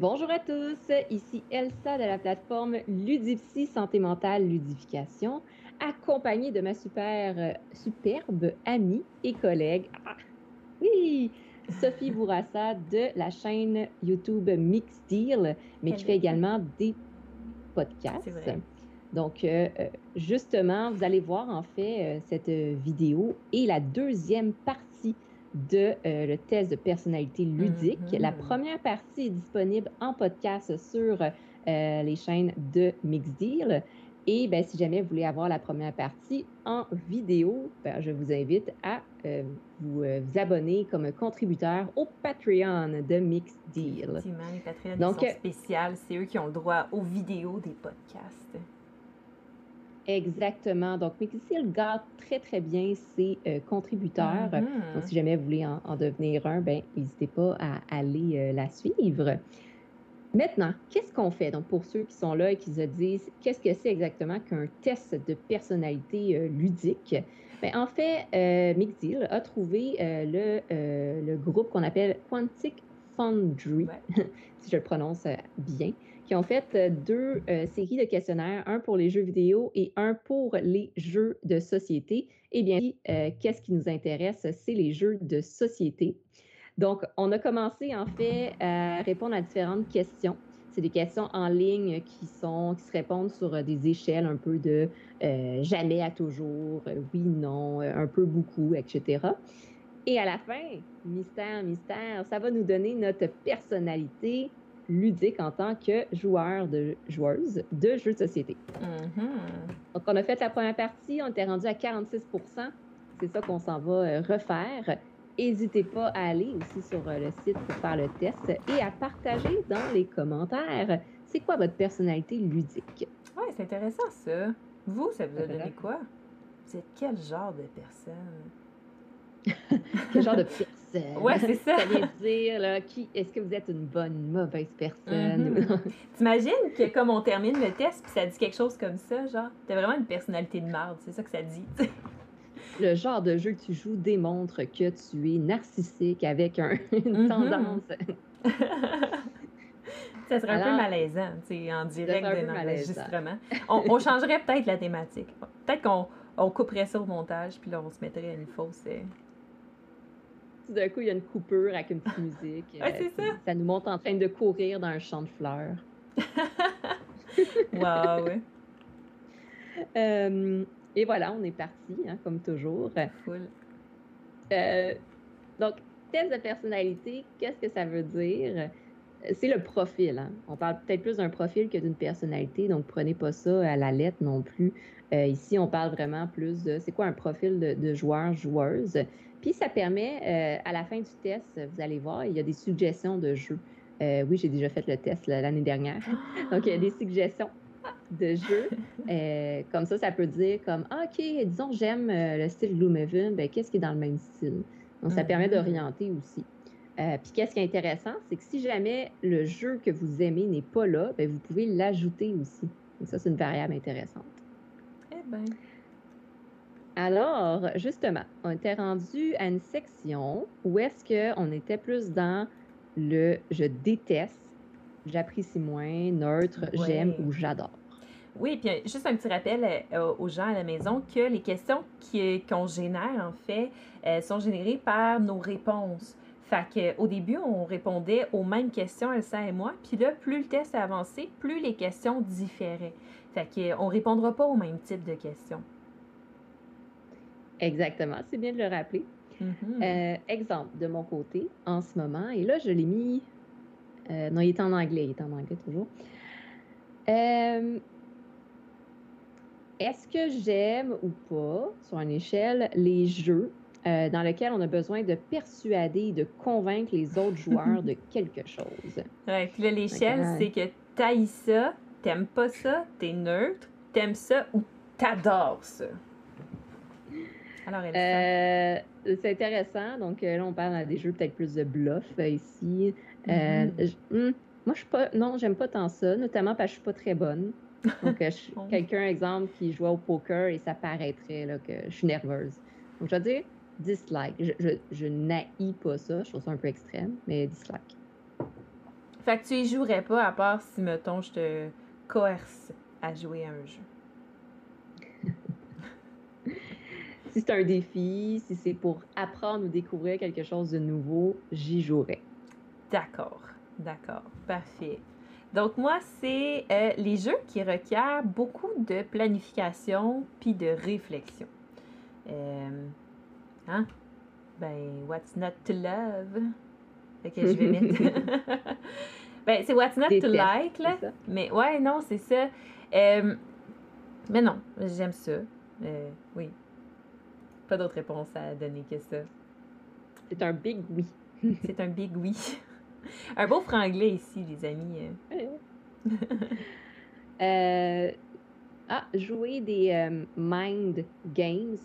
bonjour à tous, ici Elsa de la plateforme Ludipsy Santé Mentale Ludification, accompagnée de ma super, euh, superbe amie et collègue, ah, oui, Sophie Bourassa de la chaîne YouTube Mix Deal, mais qui fait également des podcasts. Donc, euh, euh, justement, vous allez voir en fait cette vidéo et la deuxième partie de euh, le test de personnalité ludique. La mhm. première partie est disponible en podcast sur euh, les chaînes de Mixdeal. Et ben, si jamais vous voulez avoir la première partie en vidéo, ben, je vous invite à euh, vous, vous, abonner comme contributeur au Patreon de Mixdeal. Effectivement, les Patreons Donc, sont spéciales. C'est eux qui ont le droit aux vidéos des podcasts. Exactement. Donc, Mixil garde très, très bien ses euh, contributeurs. Mm-hmm. Donc, si jamais vous voulez en, devenir un, ben, n'hésitez pas à aller euh, la suivre. Maintenant, qu'est-ce qu'on fait? Donc, pour ceux qui sont là et qui se disent, qu'est-ce que c'est exactement qu'un test de personnalité euh, ludique? Bien, en fait, Mixil a trouvé le, le, groupe qu'on appelle Quantic Foundry, si je le prononce bien, qui ont fait euh, deux euh, séries de questionnaires, un pour les jeux vidéo et un pour les jeux de société. Eh bien, euh, qu'est-ce qui nous intéresse? C'est les jeux de société. Donc, on a commencé en fait à répondre à différentes questions. C'est des questions en ligne qui sont qui se répondent sur des échelles un peu de jamais à toujours, oui, non, un peu beaucoup, etc. Et à la fin, mystère, mystère, ça va nous donner notre personnalité, ludique en tant que joueur de joueuse de jeux de société. Mm-hmm. Donc, on a fait la première partie, on était rendu à 46% C'est ça qu'on s'en va euh, refaire. N'hésitez pas à aller aussi sur euh, le site pour faire le test et à partager dans les commentaires c'est quoi votre personnalité ludique? Oui, c'est intéressant ça. Vous, ça vous a donné quoi? Vous êtes quel genre de personne? Quel genre de personne? Ouais, c'est ça. Ça veut dire, là, qui, est-ce que vous êtes une bonne, mauvaise personne? Mm-hmm. T'imagines que comme on termine le test, puis ça dit quelque chose comme ça, genre, t'as vraiment une personnalité de merde, c'est ça que ça dit, Le genre de jeu que tu joues démontre que tu es narcissique avec un, une mm-hmm. tendance. ça serait un peu malaisant, tu sais, en direct de l'enregistrement. On, on, changerait peut-être la thématique. Peut-être qu'on on couperait ça au montage, puis là, on se mettrait à une fausse. Euh, d'un coup, il y a une coupure avec une petite musique. ouais, c'est ça? Ça nous montre en train de courir dans un champ de fleurs. wow, oui. Euh, et voilà, on est parti, hein, comme toujours. Cool. Euh, donc, test de personnalité, qu'est-ce que ça veut dire? C'est le profil. Hein. On parle peut-être plus d'un profil que d'une personnalité, donc prenez pas ça à la lettre non plus. Euh, ici, on parle vraiment plus de c'est quoi un profil de, de joueur, joueuse. Puis ça permet, euh, à la fin du test, vous allez voir, il y a des suggestions de jeux. Euh, oui, j'ai déjà fait le test l'année dernière. Donc, il y a des suggestions de jeux. Euh, comme ça, ça peut dire comme, ah, OK, disons, j'aime le style Gloomhaven, ben, qu'est-ce qui est dans le même style? Donc, ça permet mm-hmm. d'orienter aussi. puis, qu'est-ce qui est intéressant, c'est que si jamais le jeu que vous aimez n'est pas là, ben, vous pouvez l'ajouter aussi. Et ça, c'est une variable intéressante. Eh bien. Alors, justement, on était rendu à une section où est-ce qu'on était plus dans le je déteste, j'apprécie moins, neutre, j'aime ou j'adore. Oui, puis euh, juste un petit rappel euh, aux gens à la maison que les questions qu'on génère, en fait, euh, sont générées par nos réponses. Fait qu'au début, on répondait aux mêmes questions, Elsa et moi, puis là, plus le test a avancé, plus les questions différaient. Fait qu'on ne répondra pas au même type de questions. Exactement, c'est bien de le rappeler. Mm-hmm. Euh, exemple, de mon côté, en ce moment, et là, je l'ai mis. Euh, non, il est en anglais, il est en anglais toujours. Euh, est-ce que j'aime ou pas, sur une échelle, les jeux dans lesquels on a besoin de persuader, de convaincre les autres joueurs de quelque chose? Ouais, puis là, l'échelle, c'est que t'ailles ça, t'aimes pas ça, t'es neutre, t'aimes ça ou t'adores ça. Euh, c'est intéressant. Donc euh, là, on parle des jeux peut-être plus de bluff euh, ici. Mm-hmm. Hmm, moi, je suis pas. Non, j'aime pas tant ça, notamment parce que je suis pas très bonne. Donc, quelqu'un, exemple, qui joue au poker et ça paraîtrait là, que je suis nerveuse. Donc, je vais dire dislike. Je, je, je pas ça. Je trouve ça un peu extrême, mais dislike. Fait que tu y jouerais pas à part si, mettons, je te coerce à jouer à un jeu. Si c'est un défi, si c'est pour apprendre ou découvrir quelque chose de nouveau, j'y jouerais. D'accord, d'accord, parfait. Donc moi, c'est euh, les jeux qui requièrent beaucoup de planification puis de réflexion. Euh, hein? Ben, what's not to love? Fait que je vais mettre... ben, c'est what's not to like, là. Mais ouais, non, c'est ça. Euh, mais non, j'aime ça. oui. Pas d'autre réponse à donner que ça. C'est un big oui. c'est un big oui. Un beau franglais ici, les amis. euh, ah, jouer des euh, mind games,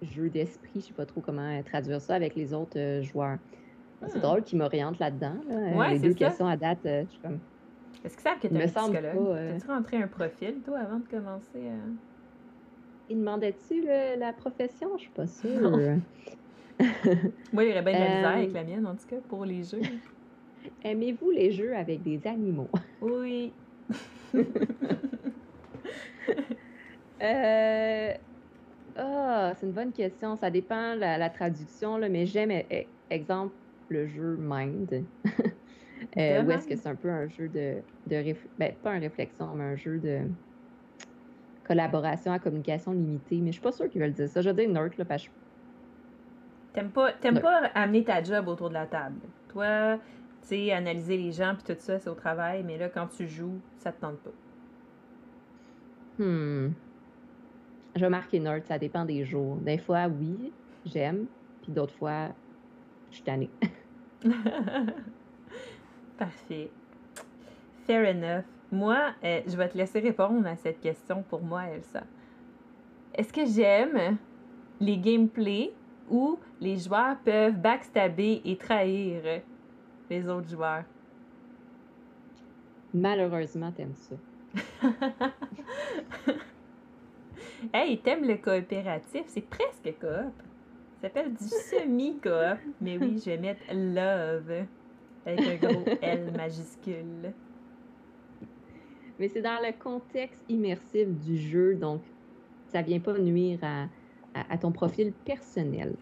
jeux d'esprit, je sais pas trop comment euh, traduire ça avec les autres euh, joueurs. C'est hmm. drôle qu'ils m'orientent là-dedans. Là. les deux questions à date, je suis comme. Est-ce que ça que tu es un psychologue? T'as-tu rentré un profil, toi, avant de commencer à. Il demandait-tu la profession? Je suis pas sûre. Moi, il y aurait bien de la misère avec la mienne, en tout cas, pour les jeux. Aimez-vous les jeux avec des animaux? Oui. euh... Ah, c'est une bonne question. Ça dépend de la, traduction, là, mais j'aime, e, exemple, le jeu Mind. euh, où est-ce que c'est un peu un jeu de, de ben, pas un réflexion, mais un jeu de collaboration à communication limitée. Mais je suis pas sûre qu'ils veulent dire ça. Je veux dire nerd, là, parce que T'aimes pas, pas amener ta job autour de la table. Toi, tu sais, analyser les gens puis tout ça, c'est au travail, mais là, quand tu joues, ça te tente pas. Hmm. Je vais marquer nerd, ça dépend des jours. Des fois, oui, j'aime, puis d'autres fois, je suis tannée. Parfait. Fair enough. Moi, euh, je vais te laisser répondre à cette question pour moi, Elsa. Est-ce que j'aime les gameplays où les joueurs peuvent backstabber et trahir les autres joueurs? Malheureusement, t'aimes ça. hey, t'aimes le coopératif? C'est presque coop. Ça s'appelle du semi-coop. Mais oui, je vais mettre love avec un gros L majuscule. Mais c'est dans le contexte immersif du jeu, donc ça vient pas nuire à, à, ton profil personnel.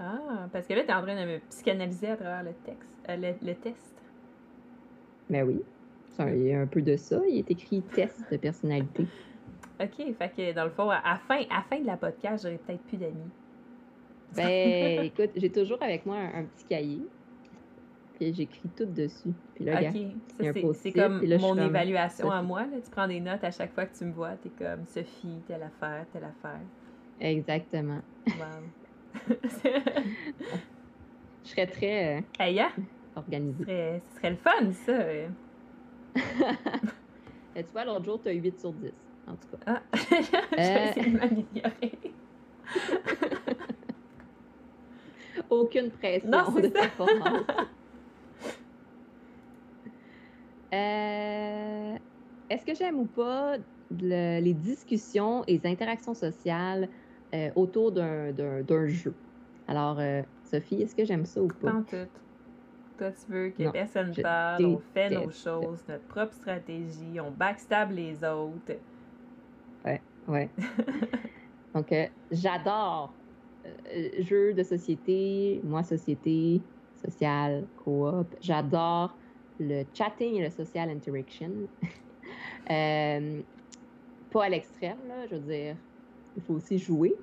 Ah, parce que là, tu es en train de me psychanalyser à travers le texte, euh, le, test. Ben oui. Il y a un peu de ça. Il est écrit test de personnalité. OK. Fait que dans le fond, à la fin, à fin de la podcast, j'aurai peut-être plus d'amis. Ben, écoute, j'ai toujours avec moi un, petit cahier. Puis j'écris tout dessus. Puis là, OK. C'est comme mon évaluation à moi. Là. Tu prends des notes à chaque fois que tu me vois. Tu es comme Sophie, telle affaire, telle affaire. Exactement. Wow. Je serais très euh, organisée. Ce serait, le fun, ça. Et tu vois, l'autre jour, tu as 8 sur 10, en tout cas. Ah, je vais essayer de m'améliorer. Aucune pression non, de performance. Euh, Est-ce que j'aime ou pas les discussions et les interactions sociales euh, autour d'un jeu? Alors, euh, Sophie, est-ce que j'aime ça ou pas? Pas tout. Toi, tu veux que personne parle, on fait nos choses, notre propre stratégie, on backstab les autres. Ouais, ouais. Donc, euh, j'adore jeux de société, moi, société, social, coop. J'adore le chatting et le social interaction. pas à l'extrême, là, je veux dire, il faut aussi jouer,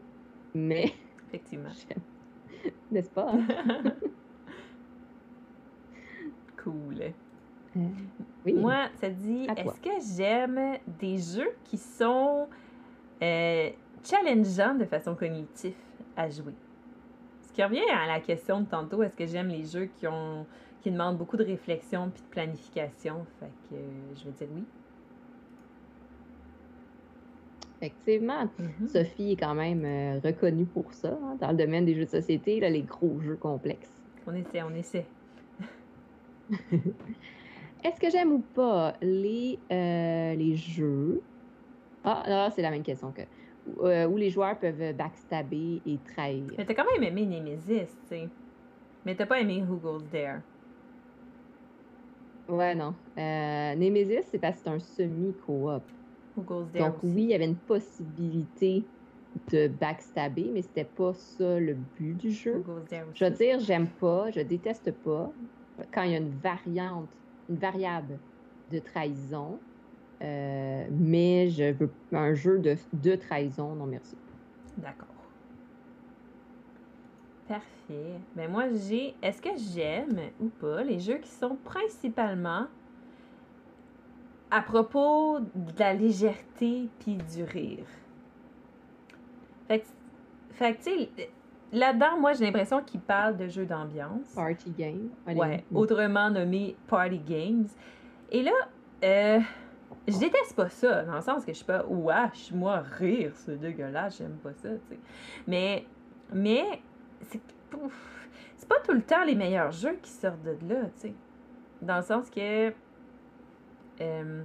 mais. Effectivement. N'est-ce pas? Hein? cool. Euh, oui. Moi, ça dit est-ce que j'aime des jeux qui sont euh, challengeants de façon cognitive à jouer? Ce qui revient à la question de tantôt est-ce que j'aime les jeux qui ont qui demandent beaucoup de réflexion puis de planification? Fait que euh, je vais dire oui. Effectivement. Mm-hmm. Sophie est quand même euh, reconnue pour ça, hein, dans le domaine des jeux de société, là, les gros jeux complexes. On essaie, on essaie. Est-ce que j'aime ou pas les, euh, les jeux? Ah, là, c'est la même question que. Euh, où les joueurs peuvent backstabber et trahir. Mais t'as quand même aimé Nemesis, tu sais. Mais t'as pas aimé Who Goes There? Ouais, non. Euh, Nemesis, c'est parce que c'est un semi-coop. Donc, oui, il y avait une possibilité de backstabber, mais c'était pas ça le but du jeu. Je veux dire, j'aime pas, je déteste pas quand il y a une variante, une variable de trahison, euh, mais je veux un jeu de, de trahison, non merci. D'accord. Parfait. Ben moi, j'ai. Est-ce que j'aime ou pas les jeux qui sont principalement à propos de la légèreté puis du rire? Fait que, fait tu sais, là-dedans, moi, j'ai l'impression qu'ils parlent de jeux d'ambiance. Party game. Ouais, autrement nommé party games. Et là, euh, je déteste pas ça, dans le sens que je suis pas, wesh, moi, rire, c'est dégueulasse, j'aime pas ça, tu sais. Mais, mais, c'est, pas tout le temps les meilleurs jeux qui sortent de là, tu sais. Dans le sens que, euh,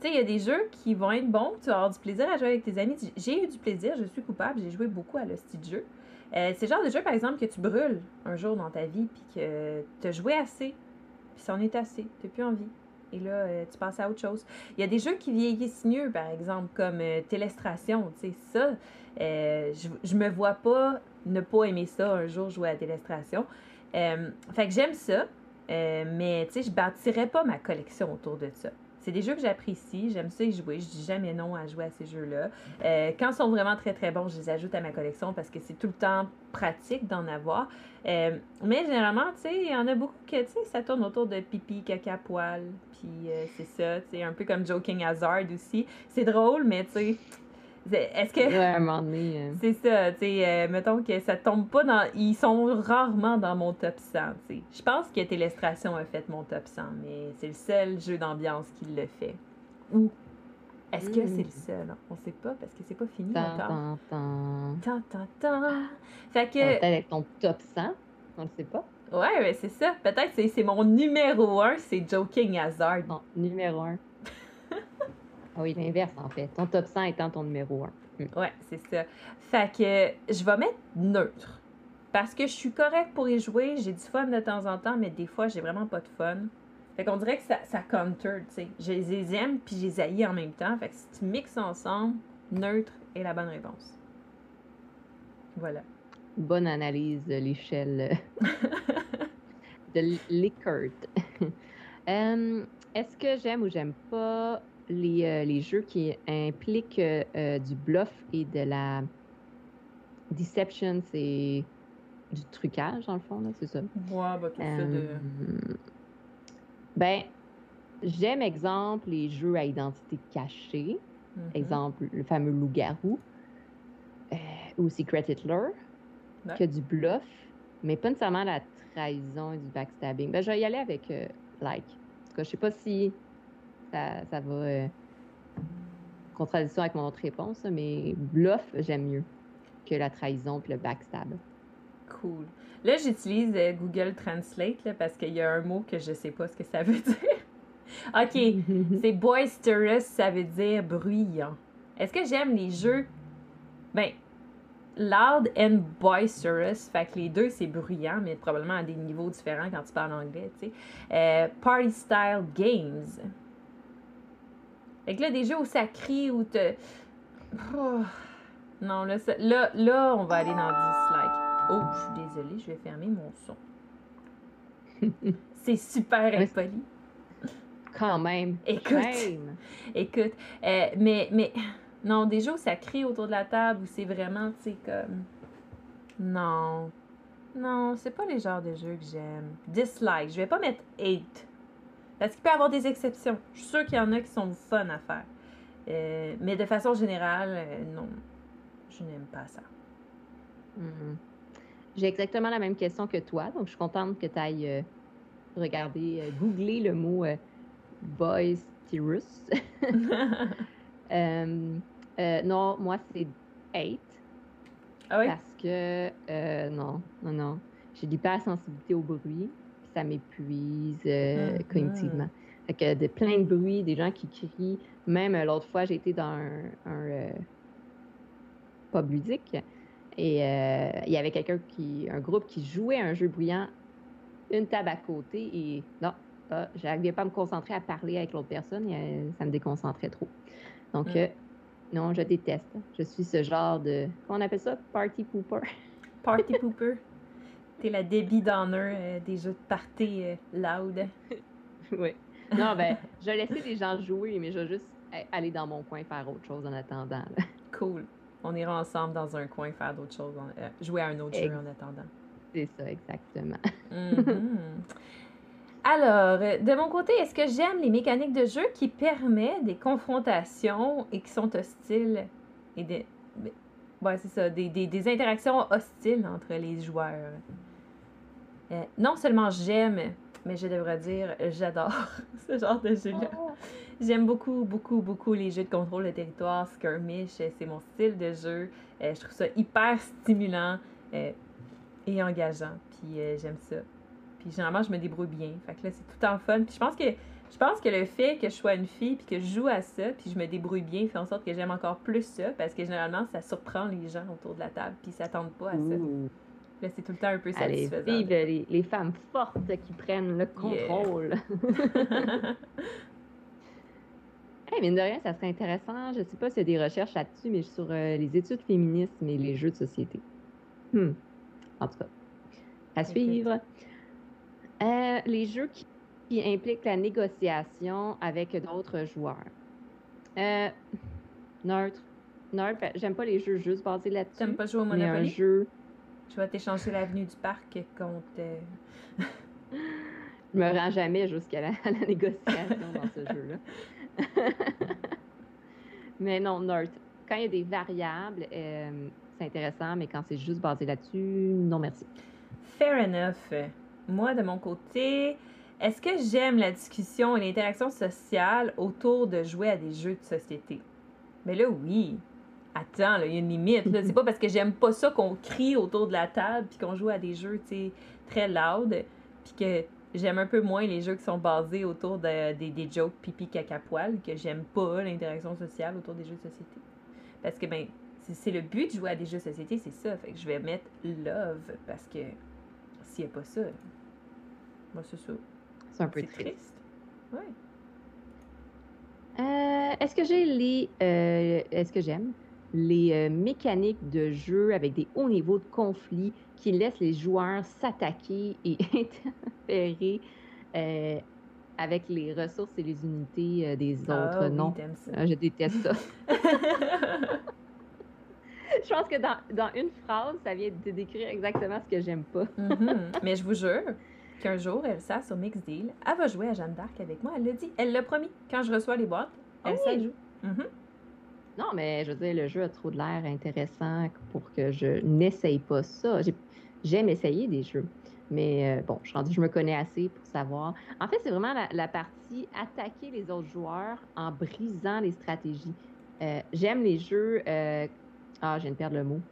tu sais, il y a des jeux qui vont être bons, tu vas avoir du plaisir à jouer avec tes amis. J'ai eu du plaisir, je suis coupable, j'ai joué beaucoup à le style jeu. Euh, c'est le genre de jeu, par exemple, que tu brûles un jour dans ta vie, puis que tu as joué assez, puis c'en est assez, tu plus envie et là, euh, tu passes à autre chose. Il y a des jeux qui vieillissent mieux, par exemple, comme Télestration. Tu sais, ça, je, je me vois pas ne pas aimer ça un jour jouer à Télestration. fait que j'aime ça, mais tu sais, je bâtirais pas ma collection autour de ça. C'est des jeux que j'apprécie, j'aime ça y jouer, je dis jamais non à jouer à ces jeux-là. Euh, quand ils sont vraiment très très bons, je les ajoute à ma collection parce que c'est tout le temps pratique d'en avoir. Euh, mais généralement, tu sais, il y en a beaucoup que, tu sais, ça tourne autour de pipi, caca, poil, puis euh, c'est ça, tu sais, un peu comme Joking Hazard aussi. C'est drôle, mais tu sais, est-ce que. Euh. C'est ça, tu sais, euh, mettons que ça tombe pas dans. Ils sont rarement dans mon top 100, tu sais. Je pense que Télestration a fait mon top 100, mais c'est le seul jeu d'ambiance qui le fait. Ou est-ce que c'est le hmm. seul? On sait pas parce que c'est pas fini encore. Tant, tant, tant. Fait que. Peut-être avec ton top 100, on le sait pas. Ouais, mais c'est ça. Peut-être c'est, c'est mon numéro 1, c'est Joking Hazard. Numéro 1. Ah oui, l'inverse, en fait. Ton top 100 étant ton numéro 1. Oui, hmm. Ouais, c'est ça. Fait que je vais mettre neutre. Parce que je suis correcte pour y jouer. J'ai du fun de temps en temps, mais des fois, j'ai vraiment pas de fun. Fait qu'on dirait que ça, ça counter, tu sais. Je les aime puis je les haïs en même temps. Fait que si tu mixes ensemble, neutre est la bonne réponse. Voilà. Bonne analyse de l'échelle de Likert. Euh, est-ce que j'aime ou j'aime pas les, euh, les jeux qui impliquent euh, du bluff et de la deception, c'est du trucage, dans le fond, c'est ça? Ouais, bah, tout ça de... Euh, ben, j'aime, exemple, les jeux à identité cachée. Mm-hmm. Exemple, le fameux loup-garou ou Secret Hitler, qui a du bluff, mais pas nécessairement la trahison et du backstabbing. Ben, je vais y aller avec like. En tout cas, je sais pas si ça, va. Euh, contradiction avec mon autre réponse, mais bluff, j'aime mieux que la trahison et le backstab. Cool. Là, j'utilise euh, Google Translate parce qu'il y a un mot que je sais pas ce que ça veut dire. OK, c'est boisterous, ça veut dire bruyant. Est-ce que j'aime les jeux? Ben, loud and boisterous, fait que les deux c'est bruyant, mais probablement à des niveaux différents quand tu parles anglais, tu sais. Euh, party style games. Fait que là, des jeux où ça crie, où te. Oh. Non, là, là, là, on va aller dans dislike. Oh, je suis désolée, je vais fermer mon son. C'est super impoli. Quand même. Écoute. Écoute. Euh, mais, mais, non, des jeux où ça crie autour de la table, où c'est vraiment, tu sais, comme. Non. Non, c'est pas les genres de jeux que j'aime. Dislike. Je vais pas mettre hate. Parce qu'il peut y avoir des exceptions. Je suis sûre qu'il y en a qui sont fun à faire. Euh, mais de façon générale, euh, non. Je n'aime pas ça. Mm-hmm. J'ai exactement la même question que toi, donc je suis contente que tu ailles euh, regarder, googler le mot boisterous. non, moi, c'est hate. Ah oui? Parce que, non, non, non. J'ai l'hypersensibilité au bruit ça m'épuise euh, mm-hmm. cognitivement. Fait que de plein de bruit, des gens qui crient. Même euh, l'autre fois, j'ai été dans un, un euh, pub ludique et il y avait quelqu'un qui, un groupe qui jouait un jeu bruyant, une table à côté et non, ah, j'arrivais pas à me concentrer à parler avec l'autre personne, et, ça me déconcentrait trop. Donc, Mm. non, je déteste. Je suis ce genre de. Comment on appelle ça? Party pooper. Party pooper. T'es la Downer euh, des jeux de party euh, loud. oui. Non, ben, je vais laisser les gens jouer, mais je vais juste aller dans mon coin faire autre chose en attendant. là. Cool. On ira ensemble dans un coin faire d'autres choses, en- euh, jouer à un autre jeu en attendant. C'est ça, exactement. Mhm. Alors, euh, de mon côté, est-ce que j'aime les mécaniques de jeu qui permettent des confrontations et qui sont hostiles et des. Ouais, c'est ça, des, des- des interactions hostiles entre les joueurs. Euh, non seulement j'aime, mais je devrais dire j'adore ce genre de jeu-là. J'aime beaucoup, beaucoup, beaucoup les jeux de contrôle de territoire, skirmish, euh, c'est mon style de jeu. Euh, je trouve ça hyper stimulant euh, et engageant, puis j'aime ça. Puis généralement, je me débrouille bien. Fait que là, c'est tout le fun. Puis je pense que je pense que le fait que je sois une fille puis que je joue à ça, puis je me débrouille bien, fait en sorte que j'aime encore plus ça, parce que généralement, ça surprend les gens autour de la table, puis ils s'attendent pas à ça. Là, c'est tout le temps un peu Allez, satisfaisant. vive les, les femmes fortes qui prennent le contrôle. Hey, mine de rien, ça serait intéressant. Je sais pas s'il y a des recherches là-dessus, mais sur euh, les études féministes et les jeux de société. Hmm. En tout cas, à suivre. Euh, les jeux qui, qui impliquent la négociation avec d'autres joueurs. Euh, neutre. Neutre. ben, J'aime pas les jeux juste basés là-dessus. T'aimes pas jouer au mais un Monopoly? jeu. Je vais t'échanger l'avenue du parc contre. euh, Je me rends jamais jusqu'à la, la négociation dans ce jeu-là. mais non, Nerd. Quand il y a des variables, euh, c'est intéressant, mais quand c'est juste basé là-dessus, non merci. Fair enough. Moi, de mon côté, est-ce que j'aime la discussion et l'interaction sociale autour de jouer à des jeux de société? Mais là, oui. Attends, il y a une limite. C'est pas parce que j'aime pas ça qu'on crie autour de la table puis qu'on joue à des jeux, très loud, puis que j'aime un peu moins les jeux qui sont basés autour de- des, des jokes pipi caca poil, que j'aime pas l'interaction sociale autour des jeux de société. Parce que, ben, c'est le but de jouer à des jeux de société, c'est ça. Fait je vais mettre love parce que s'il n'y a pas ça, moi, c'est ça. C'est un peu triste. triste. Ouais. Euh, est-ce que j'ai les. euh, est-ce que j'aime les euh, mécaniques de jeu avec des hauts niveaux de conflit qui laissent les joueurs s'attaquer et interférer avec les ressources et les unités des autres? Ah oui, non. t'aimes ça. Ah, je déteste ça. je pense que dans, dans une phrase, ça vient de décrire exactement ce que j'aime pas. Mhm. Mais je vous jure qu'un jour, Elsa, sur Mix Deal, elle va jouer à Jeanne d'Arc avec moi. Elle l'a dit. Elle l'a promis. Quand je reçois les boîtes, Ah Elsa oui? joue. Mhm. Non, mais je veux dire, le jeu a trop de l'air intéressant pour que je n'essaye pas ça. J'ai- J'aime essayer des jeux. Mais euh, bon, je, je me connais assez pour savoir. En fait, c'est vraiment la, la partie attaquer les autres joueurs en brisant les stratégies. Euh, J'aime les jeux. euh, Ah, je viens de perdre le mot.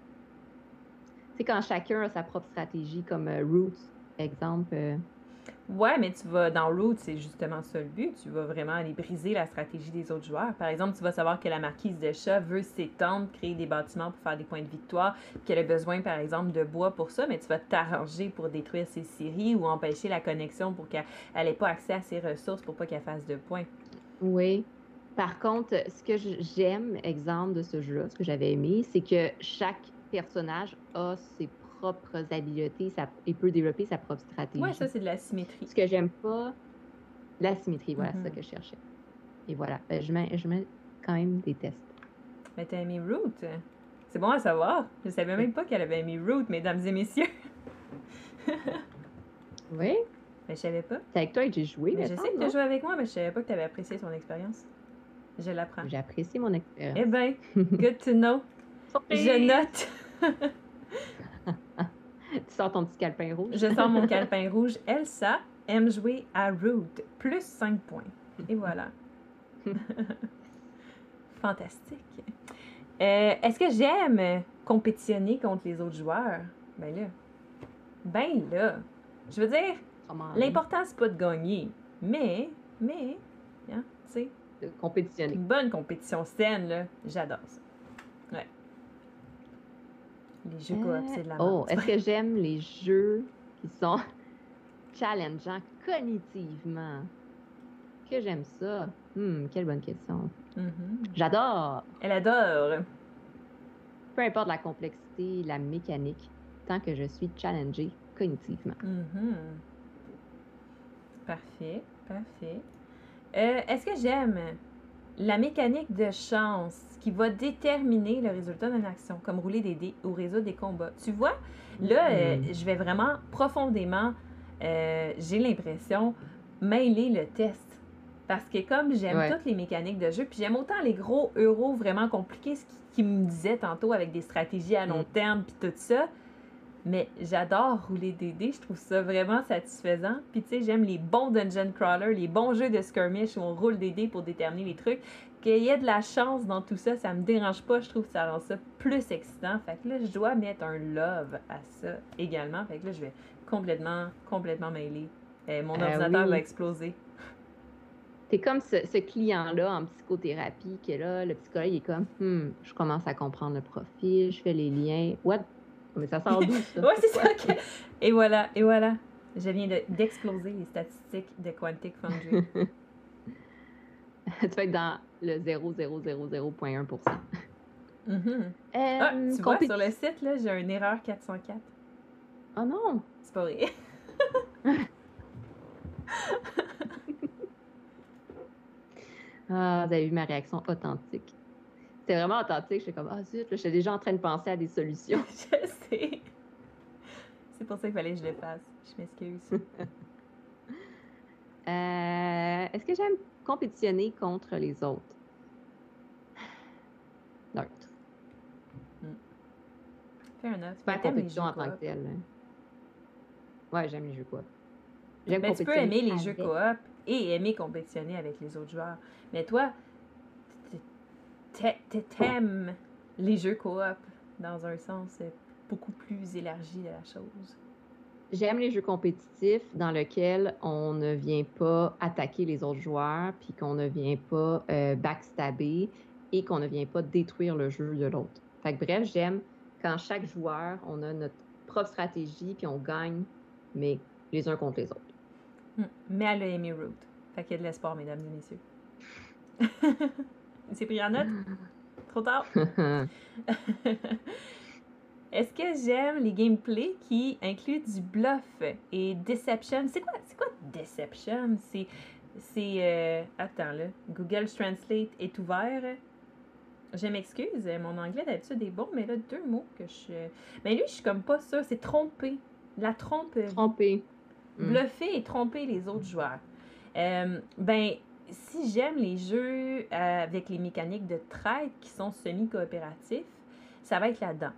C'est quand chacun a sa propre stratégie, comme Roots, exemple. euh, Ouais, mais tu vas dans Root, c'est justement ça le but. Tu vas vraiment aller briser la stratégie des autres joueurs. Par exemple, tu vas savoir que la marquise de chat veut s'étendre, créer des bâtiments pour faire des points de victoire, qu'elle a besoin, par exemple, de bois pour ça, mais tu vas t'arranger pour détruire ses séries ou empêcher la connexion pour qu'elle n'ait pas accès à ses ressources pour pas qu'elle fasse de points. Oui. Par contre, ce que j'aime, exemple de ce jeu-là, ce que j'avais aimé, c'est que chaque personnage a ses propres habiletés sa- et peut développer sa propre stratégie. Ouais, ça, c'est de la symétrie. Ce que j'aime pas, la symétrie, voilà, c'est ça Mhm. que je cherchais. Et voilà, Ben, je mets, je mets quand même des tests. Mais t'as aimé Root? C'est bon à savoir. Je savais même pas qu'elle avait aimé Root, mesdames et messieurs. Oui, Mais je savais pas. c'est avec toi que j'ai joué. Mais je sais que tu as joué avec moi, mais je savais pas que tu avais apprécié son expérience. Je l'apprends. J'ai apprécié mon expérience. Eh ben, good to know. Je note. Tu sors ton petit calepin rouge. Je sors mon calepin rouge. Elsa aime jouer à Root. Plus 5 points. Et voilà. Fantastique. Euh, Est-ce que j'aime compétitionner contre les autres joueurs? Ben là. Ben là. Je veux dire, l'important, c'est pas de gagner. Mais, mais, hein, tu sais, de compétitionner. une bonne compétition saine, là, j'adore ça. Les jeux coop, c'est de la Oh, merde. est-ce que j'aime les jeux qui sont challengeants cognitivement? Que j'aime ça? Hmm, quelle bonne question. Mhm. J'adore. Elle adore. Peu importe la complexité, la mécanique, tant que je suis challengée cognitivement. Mhm. Parfait, parfait. Euh, Est-ce que j'aime la mécanique de chance? Qui va déterminer le résultat d'une action, comme rouler des dés ou résoudre des combats? Tu vois, là, euh, Mhm. je vais vraiment profondément, euh, j'ai l'impression, mêler le test. Parce que comme j'aime Ouais. toutes les mécaniques de jeu, puis j'aime autant les gros euros vraiment compliqués, ce qui, qui me disait tantôt avec des stratégies à long Mm. terme, puis tout ça, mais j'adore rouler des dés, je trouve ça vraiment satisfaisant. Puis tu sais, j'aime les bons dungeon crawlers, les bons jeux de skirmish où on roule des dés pour déterminer les trucs. Qu'il y ait de la chance dans tout ça, ça me dérange pas, je trouve que ça rend ça plus excitant. Fait que là, je dois mettre un love à ça également. Fait que là, je vais complètement, complètement mêler. Euh, mon Euh, ordinateur oui. va exploser. T'es comme ce, ce client-là en psychothérapie que là, le psychologue il est comme, hmm, je commence à comprendre le profil, je fais les liens. What? Mais ça sort d'où ça? Ouais, c'est ça. Et voilà, et voilà. Je viens de- d'exploser les statistiques de Quantic Foundry. tu vas être dans le 0,000.1%. Mhm. Euh, Ah, tu vois, sur le site, là, j'ai une erreur 404. Oh non! C'est pas vrai. Ah, vous avez vu ma réaction authentique. C'était vraiment authentique. J'étais comme, ah zut, là, j'étais déjà en train de penser à des solutions. je sais. C'est pour ça qu'il fallait que je le fasse. Je m'excuse. Euh, Est-ce que j'aime compétitionner contre les autres? Neutre. Fais un autre. C'est pas compétition en tant que telle. hein. Ouais, j'aime les jeux coop. J'aime Mais tu peux aimer les jeux coop et aimer compétitionner avec les autres joueurs. Mais toi, t'aimes les jeux coop dans un sens beaucoup plus élargi de la chose. J'aime les jeux compétitifs dans lesquels on ne vient pas attaquer les autres joueurs, puis qu'on ne vient pas euh, backstabber et qu'on ne vient pas détruire le jeu de l'autre. Fait que bref, j'aime quand chaque joueur, on a notre propre stratégie, puis on gagne, mais les uns contre les autres. Hmm. Mais elle a aimé Root. Fait qu'il y a de l'espoir, mesdames et messieurs. C'est pris en note? Trop tard? Est-ce que j'aime les gameplays qui incluent du bluff et deception? C'est quoi, c'est quoi deception? C'est. C'est. euh, Attends, là. Google Translate est ouvert. Je m'excuse, mon anglais d'habitude est bon, mais là, deux mots que je. Mais lui, je suis comme pas sûre. C'est tromper. La trompe. Trompé. Mm. Bluffer et tromper les autres joueurs. Euh, ben, si j'aime les jeux euh, avec les mécaniques de traite qui sont semi-coopératifs, ça va être là-dedans.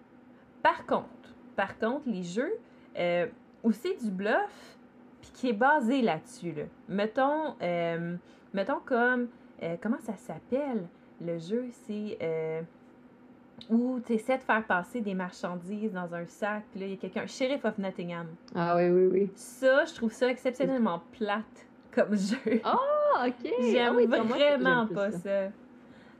Par contre, par contre, les jeux euh, où c'est du bluff, puis qui est basé là-dessus, là. Mettons, euh, mettons comme, euh, comment ça s'appelle le jeu, c'est où tu essaies de faire passer des marchandises dans un sac, puis là, il y a quelqu'un, Sheriff of Nottingham. Ah oui, oui, oui. Ça, je trouve ça exceptionnellement plate comme jeu. Ah, OK. J'aime Ah oui, moi, j'aime vraiment plus pas ça.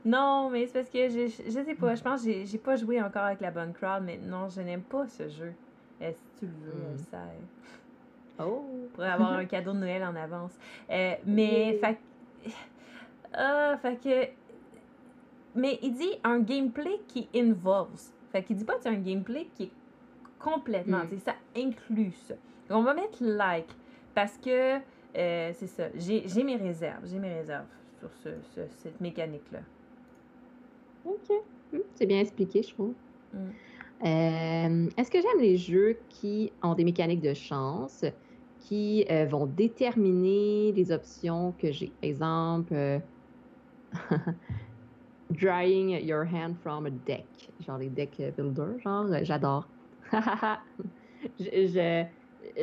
Non, mais c'est parce que je, je sais pas, je pense que j'ai- pas joué encore avec la bonne crowd, mais non, je n'aime pas ce jeu. Euh, si tu le veux, Mm. elle sert. Oh. Pour avoir un cadeau de Noël en avance. Euh, mais, Oui. fait, que- ah, fait que. Mais il dit un gameplay qui involves. Fait qu'il dit pas que c'est un gameplay qui est complètement. Mm. Ça inclut ça. On va mettre like parce que euh, c'est ça. J'ai mes réserves. J'ai mes réserves sur ce, ce- cette mécanique-là. OK. Hmm, C'est bien expliqué, je trouve. Mm. Euh, Est-ce que j'aime les jeux qui ont des mécaniques de chance, qui euh, vont déterminer les options que j'ai? Exemple, drying your hand from a deck, genre les deck builders, genre, j'adore. je, je-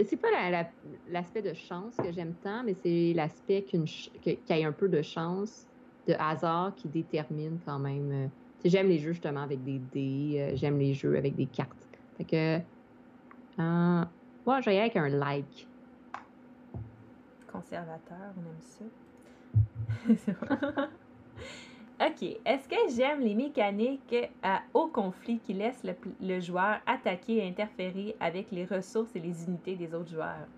c'est pas la- la- l'aspect de chance que j'aime tant, mais c'est l'aspect qu'il y ait un peu de chance, de hasard qui détermine quand même. euh, j'aime les jeux justement avec des dés, euh, j'aime les jeux avec des cartes. Fait que, euh, moi, je avec un like. Conservateur, on aime ça. OK. Est-ce que j'aime les mécaniques à haut conflit qui laissent le, joueur attaquer et interférer avec les ressources et les unités des autres joueurs?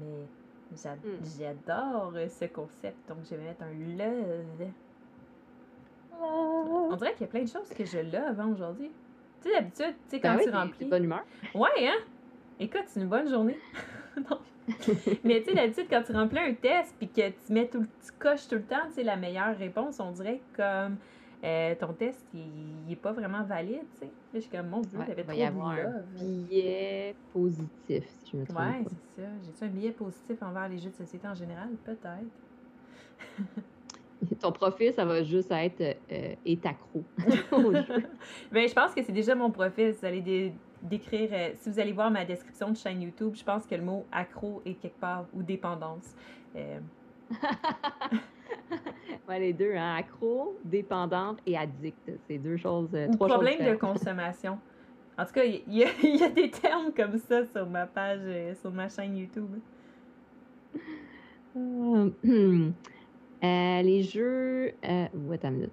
Mais Hmm. J'adore ce concept, donc je vais mettre un love. Ah. On dirait qu'il y a plein de choses que je love hein, aujourd'hui. Tu sais, d'habitude, tu sais, quand ben tu remplis. bonne humeur. Ouais, hein? Écoute, c'est une bonne journée. Mais tu sais, d'habitude, quand tu remplis un test puis que tu mets tout, tu coches tout le temps, tu sais, la meilleure réponse, on dirait comme euh, ton test, il n'est pas vraiment valide, tu sais. je suis comme, mon Dieu, ouais, trop y avoir un billet positif, si je me trompe Ouais, c'est ça. J'ai-tu un billet positif envers les jeux de société en général? Peut-être. Ton profil, ça va juste être euh, est accro ben, je pense que c'est déjà mon profil. Allez décrire, euh, si vous allez voir ma description de chaîne YouTube, je pense que le mot accro est quelque part ou dépendance. Euh... ouais, les deux, hein, accro, dépendante et addict. C'est deux choses. Euh, trois problème de consommation. En tout cas, il y, y, a des termes comme ça sur ma page, euh, sur ma chaîne YouTube. Les jeux. Euh, attends une minute.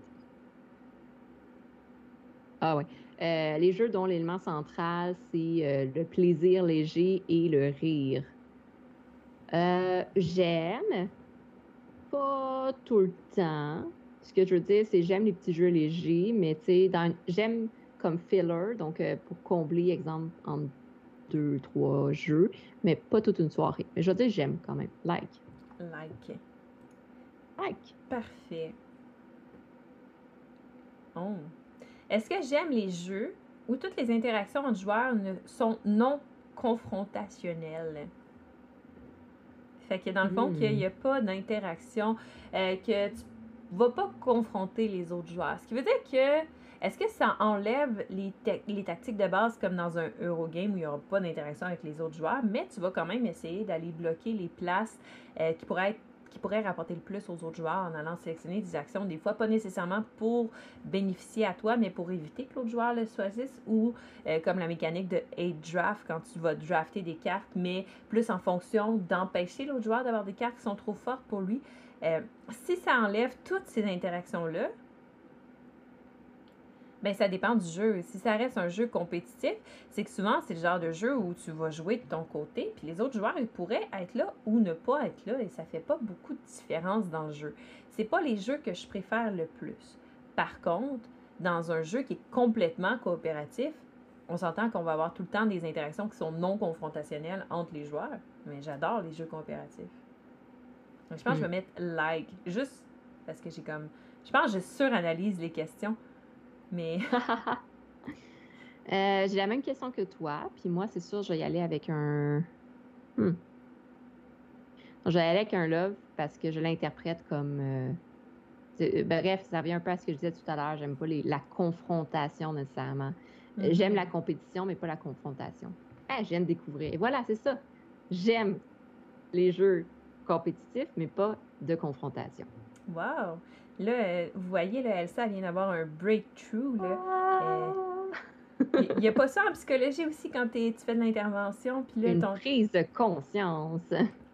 Ah ouais. Euh, les jeux dont l'élément central, c'est euh, le plaisir léger et le rire. j'aime. Pas tout le temps. Ce que je veux dire, c'est j'aime les petits jeux légers, mais tu sais, j'aime comme filler, donc pour combler, exemple, en deux, trois jeux, mais pas toute une soirée. Mais je veux dire, j'aime quand même. Like. Like. Parfait. Oh. Est-ce que j'aime les jeux où toutes les interactions entre joueurs ne, sont non confrontationnelles? Fait que dans le fond, qu'il n'y a hmm. pas d'interaction, euh, que tu vas pas confronter les autres joueurs. Ce qui veut dire que est-ce que ça enlève les, les, tactiques de base comme dans un Eurogame où il n'y aura pas d'interaction avec les autres joueurs, mais tu vas quand même essayer d'aller bloquer les places euh, qui pourraient être qui pourrait rapporter le plus aux autres joueurs en allant sélectionner des actions, des fois pas nécessairement pour bénéficier à toi, mais pour éviter que l'autre joueur le choisisse, ou euh, comme la mécanique de 8 draft, quand tu vas drafter des cartes, mais plus en fonction d'empêcher l'autre joueur d'avoir des cartes qui sont trop fortes pour lui. Euh, si ça enlève toutes ces interactions-là, ben ça dépend du jeu. Si ça reste un jeu compétitif, c'est que souvent, c'est le genre de jeu où tu vas jouer de ton côté, puis les autres joueurs, ils pourraient être là ou ne pas être là, et ça fait pas beaucoup de différence dans le jeu. C'est pas les jeux que je préfère le plus. Par contre, dans un jeu qui est complètement coopératif, on s'entend qu'on va avoir tout le temps des interactions qui sont non confrontationnelles entre les joueurs, mais j'adore les jeux coopératifs. Donc, je pense que je vais mm. mettre like, juste parce que j'ai comme... Je pense que je suranalyse les questions. Mais. Euh, j'ai la même question que toi, puis moi, c'est sûr, je vais y aller avec un. Hmm. Je vais y aller avec un love parce que je l'interprète comme. Euh, euh, bref, ça revient un peu à ce que je disais tout à l'heure. J'aime pas les... la confrontation nécessairement. J'aime la mm-hmm. compétition, mais pas la confrontation. Ah, j'aime découvrir. Et voilà, c'est ça. J'aime les jeux compétitifs, mais pas de confrontation. Wow! Là, euh, vous voyez, là, Elsa vient d'avoir un breakthrough. Là. Il euh, n'y a pas ça en psychologie aussi quand tu fais de l'intervention. Puis là, Une prise de conscience.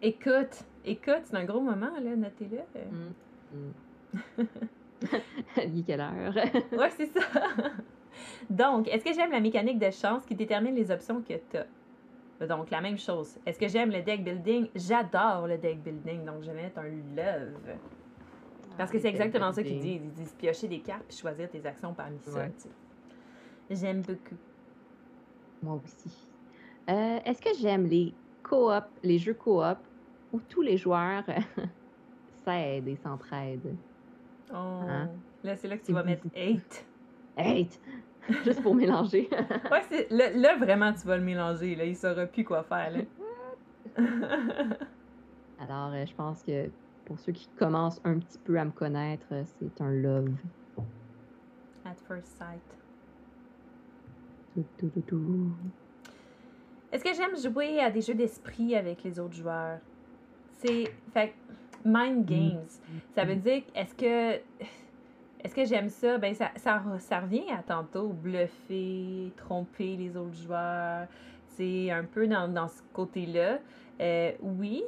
Écoute, écoute, c'est un gros moment, là, notez-le. Mm, mm. quelle heure? ouais, c'est ça. Donc, est-ce que j'aime la mécanique de chance qui détermine les options que tu as? Donc, la même chose. Est-ce que j'aime le deck building? J'adore le deck building, donc je vais mettre un love. Parce que c'est exactement ça qu'ils disent. Ils disent piocher des cartes puis choisir tes actions parmi ça. J'aime beaucoup. Moi aussi. Euh, est-ce que j'aime les coop, les jeux coop où tous les joueurs s'aident et s'entraident? Oh, hein? là, c'est là que tu vas mettre 8. 8! Juste pour mélanger. ouais, là, là, vraiment, tu vas le mélanger. Là, il saura plus quoi faire. Alors, euh, je pense que pour ceux qui commencent un petit peu à me connaître, c'est un love. At first sight. Est-ce que j'aime jouer à des jeux d'esprit avec les autres joueurs? C'est. Fait mind games. Ça veut dire, est-ce que. Est-ce que j'aime ça? Ben, ça, ça, ça, revient à tantôt, bluffer, tromper les autres joueurs. C'est un peu dans, dans ce côté-là. Euh, oui.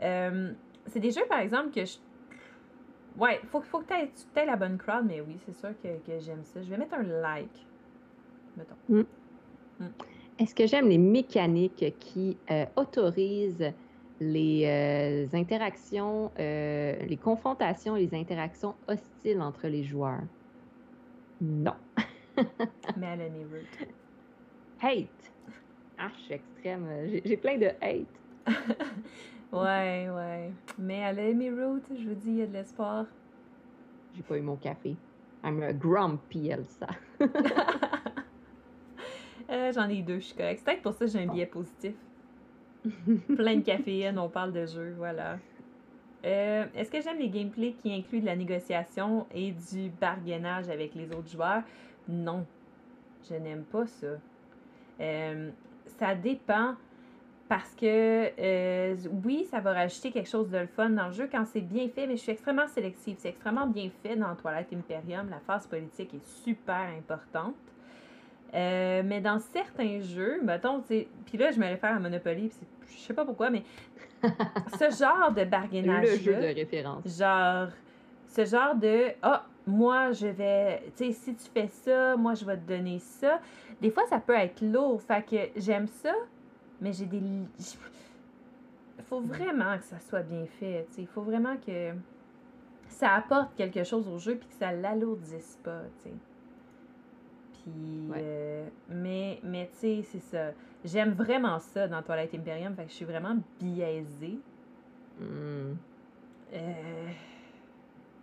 Euh, c'est des jeux, par exemple, que je. Ouais, faut, faut que tu aies, la bonne crowd, mais oui, c'est sûr que, j'aime ça. Je vais mettre un like. Mettons. Mm. Mm. Est-ce que j'aime les mécaniques qui euh, autorisent les euh, interactions, euh, les confrontations et les interactions hostiles entre les joueurs? Non. Melanie Root. Hate. Ah, je suis extrême. J'ai plein de hate. ouais, ouais. Mais Melanie Root, je vous dis, il y a de l'espoir. J'ai pas eu mon café. I'm a grumpy Elsa. Euh, j'en ai deux, je suis correcte. C'est peut-être pour ça que j'ai un biais positif. Plein de caféine, on parle de jeu, voilà. Euh, est-ce que j'aime les gameplays qui incluent de la négociation et du bargainage avec les autres joueurs? Non, je n'aime pas ça. Euh, ça dépend parce que euh, oui, ça va rajouter quelque chose de le fun dans le jeu quand c'est bien fait, mais je suis extrêmement sélective. C'est extrêmement bien fait dans Twilight Imperium. La phase politique est super importante. Euh, mais dans certains jeux, mettons, puis là, je me réfère à Monopoly, je sais pas pourquoi, mais ce genre de bargainage. Le jeu de référence. Genre, ce genre de Ah, moi, je vais, tu sais, si tu fais ça, moi, je vais te donner ça. Des fois, ça peut être lourd. Fait que j'aime ça, mais j'ai des. Il faut vraiment que ça soit bien fait. Il faut vraiment que ça apporte quelque chose au jeu puis que ça l'alourdisse pas. sais. Euh, mais, mais tu sais, c'est ça. J'aime vraiment ça dans Twilight Imperium, fait que je suis vraiment biaisée. Euh...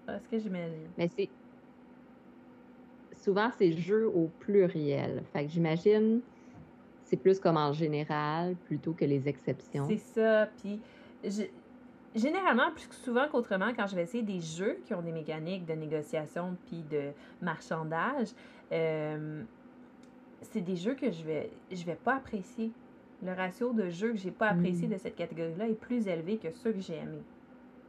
Est-ce que j'imagine? Mais c'est. Souvent, c'est jeu au pluriel. Fait que j'imagine c'est plus comme en général plutôt que les exceptions. C'est ça. Puis, généralement, plus souvent qu'autrement, quand je vais essayer des jeux qui ont des mécaniques de négociation puis de marchandage, euh, c'est des jeux que je vais, je vais pas apprécier. Le ratio de jeux que j'ai pas apprécié mm. de cette catégorie-là est plus élevé que ceux que j'ai aimés.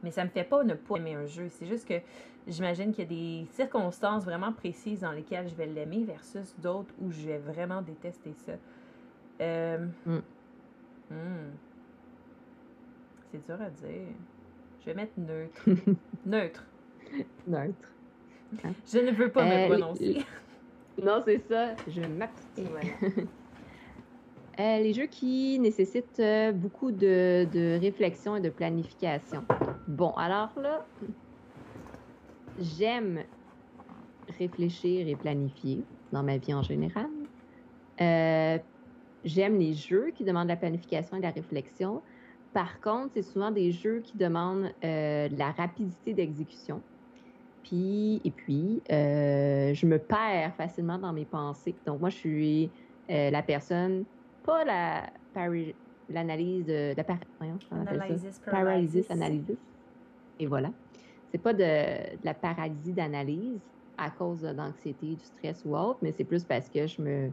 Mais ça me fait pas ne pas aimer un jeu. C'est juste que j'imagine qu'il y a des circonstances vraiment précises dans lesquelles je vais l'aimer versus d'autres où je vais vraiment détester ça. Euh, mm. hmm. C'est dur à dire. Je vais mettre neutre. neutre. Neutre. Je ne veux pas me euh, prononcer. Non, c'est ça. Je m'abstiens. Euh, les jeux qui nécessitent euh, beaucoup de, réflexion et de planification. Bon, alors là, j'aime réfléchir et planifier dans ma vie en général. Euh, j'aime les jeux qui demandent la planification et la réflexion. Par contre, c'est souvent des jeux qui demandent de la rapidité d'exécution et puis, euh, je me perds facilement dans mes pensées. Donc, moi, je suis euh, la personne, pas la l'analyse de, la par, analysis, paralysis. analysis. Et voilà. C'est pas de, la paralysie d'analyse à cause d'anxiété, du stress ou autre, mais c'est plus parce que je me,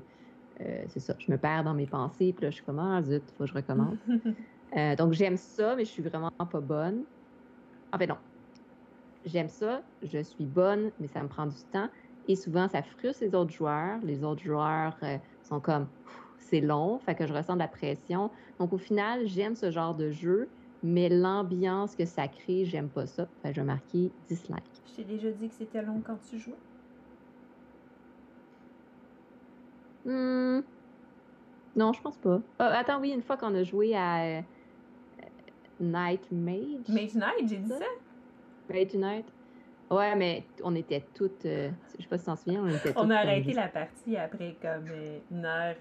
euh, c'est ça, je me perds dans mes pensées, puis là, je suis comme, ah, zut, faut que je recommence. donc, j'aime ça, mais je suis vraiment pas bonne. En fait, non, j'aime ça, je suis bonne, mais ça me prend du temps. Et souvent, ça frustre les autres joueurs. Les autres joueurs euh, sont comme, c'est long, fait que je ressens de la pression. Donc, au final, j'aime ce genre de jeu, mais l'ambiance que ça crée, j'aime pas ça. Fait que je vais marquer dislike. Je t'ai déjà dit que c'était long quand tu jouais? Hmm. Non, je pense pas. Ah, attends, oui, une fois qu'on a joué à euh, Night Mage. Mage Night, j'ai dit ça? Right Night. Ouais, mais on était toutes. Euh, je sais pas si t'en souviens, on était toutes. On a arrêté la partie après comme euh, une heure,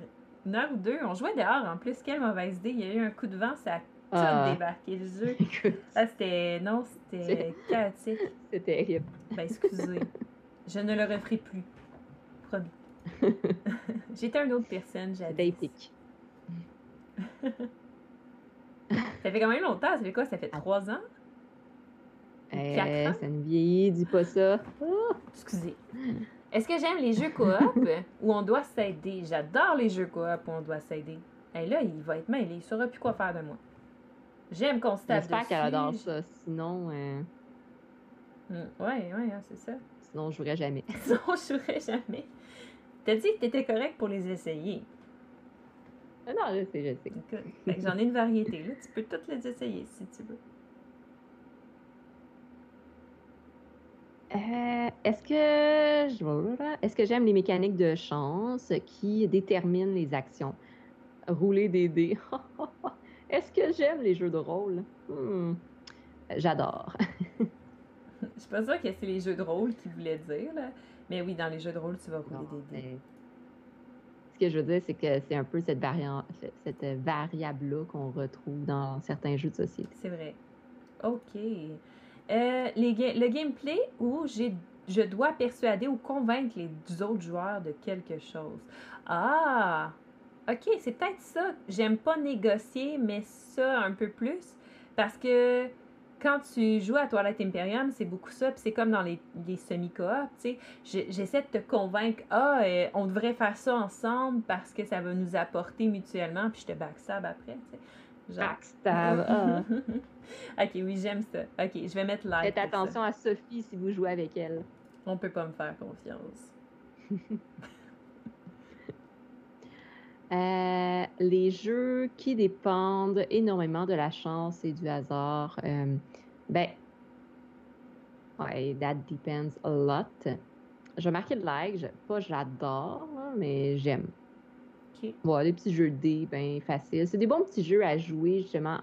une heure ou deux. On jouait dehors en plus. Quelle mauvaise idée. Il y a eu un coup de vent, ça a tout ah. débarqué le jeu. ah, c'était. Non, c'était chaotique. C'était terrible. Ben, excusez. je ne le referai plus. Promis. J'étais une autre personne, j'avais. Épique. ça fait quand même longtemps. Ça fait quoi? Ça fait trois ans? Euh, ça ne vieillit, dis pas ça. Excusez. Est-ce que j'aime les jeux coop où on doit s'aider? J'adore les jeux coop où on doit s'aider. Et là, il va être mêlé. Il saura plus quoi faire de moi. J'aime qu'on se tape J'espère qu'elle adore ça. Sinon... Euh... Oui, mm, ouais, ouais, hein, c'est ça. Sinon, je jouerais jamais. Sinon, je jouerais jamais. T'as dit que t'étais correct pour les essayer. Ah non, je sais, je sais. J'en ai une variété. Là. Tu peux toutes les essayer si tu veux. Euh, est-ce que est-ce que j'aime les mécaniques de chance qui déterminent les actions? Rouler des dés. Est-ce que j'aime les jeux de rôle? Hmm, j'adore. Je suis pas sûre que c'est les jeux de rôle qu'il voulait dire, là. Mais oui, dans les jeux de rôle, tu vas rouler des dés. Ce que je veux dire, c'est que c'est un peu cette, variante, cette variable-là qu'on retrouve dans certains jeux de société. C'est vrai. OK. Euh, les le gameplay où j'ai je dois persuader ou convaincre les autres joueurs de quelque chose. Ah! OK, c'est peut-être ça. J'aime pas négocier, mais ça un peu plus. Parce que quand tu joues à Toilette Imperium, c'est beaucoup ça. Puis c'est comme dans les, semi-coop, tu sais. J'essaie de te convaincre, ah, euh, on devrait faire ça ensemble parce que ça va nous apporter mutuellement. Puis je te backstab après, tu sais. Backstab, ah. ok, oui, j'aime ça. Ok, je vais mettre like. Faites attention à Sophie si vous jouez avec elle. On peut pas me faire confiance. Euh, les jeux qui dépendent énormément de la chance et du hasard, euh, ben, ouais, that depends a lot. Je vais marquer le like, pas j'adore, mais j'aime. Okay. Bon, des petits jeux de dés, ben faciles. C'est des bons petits jeux à jouer, justement,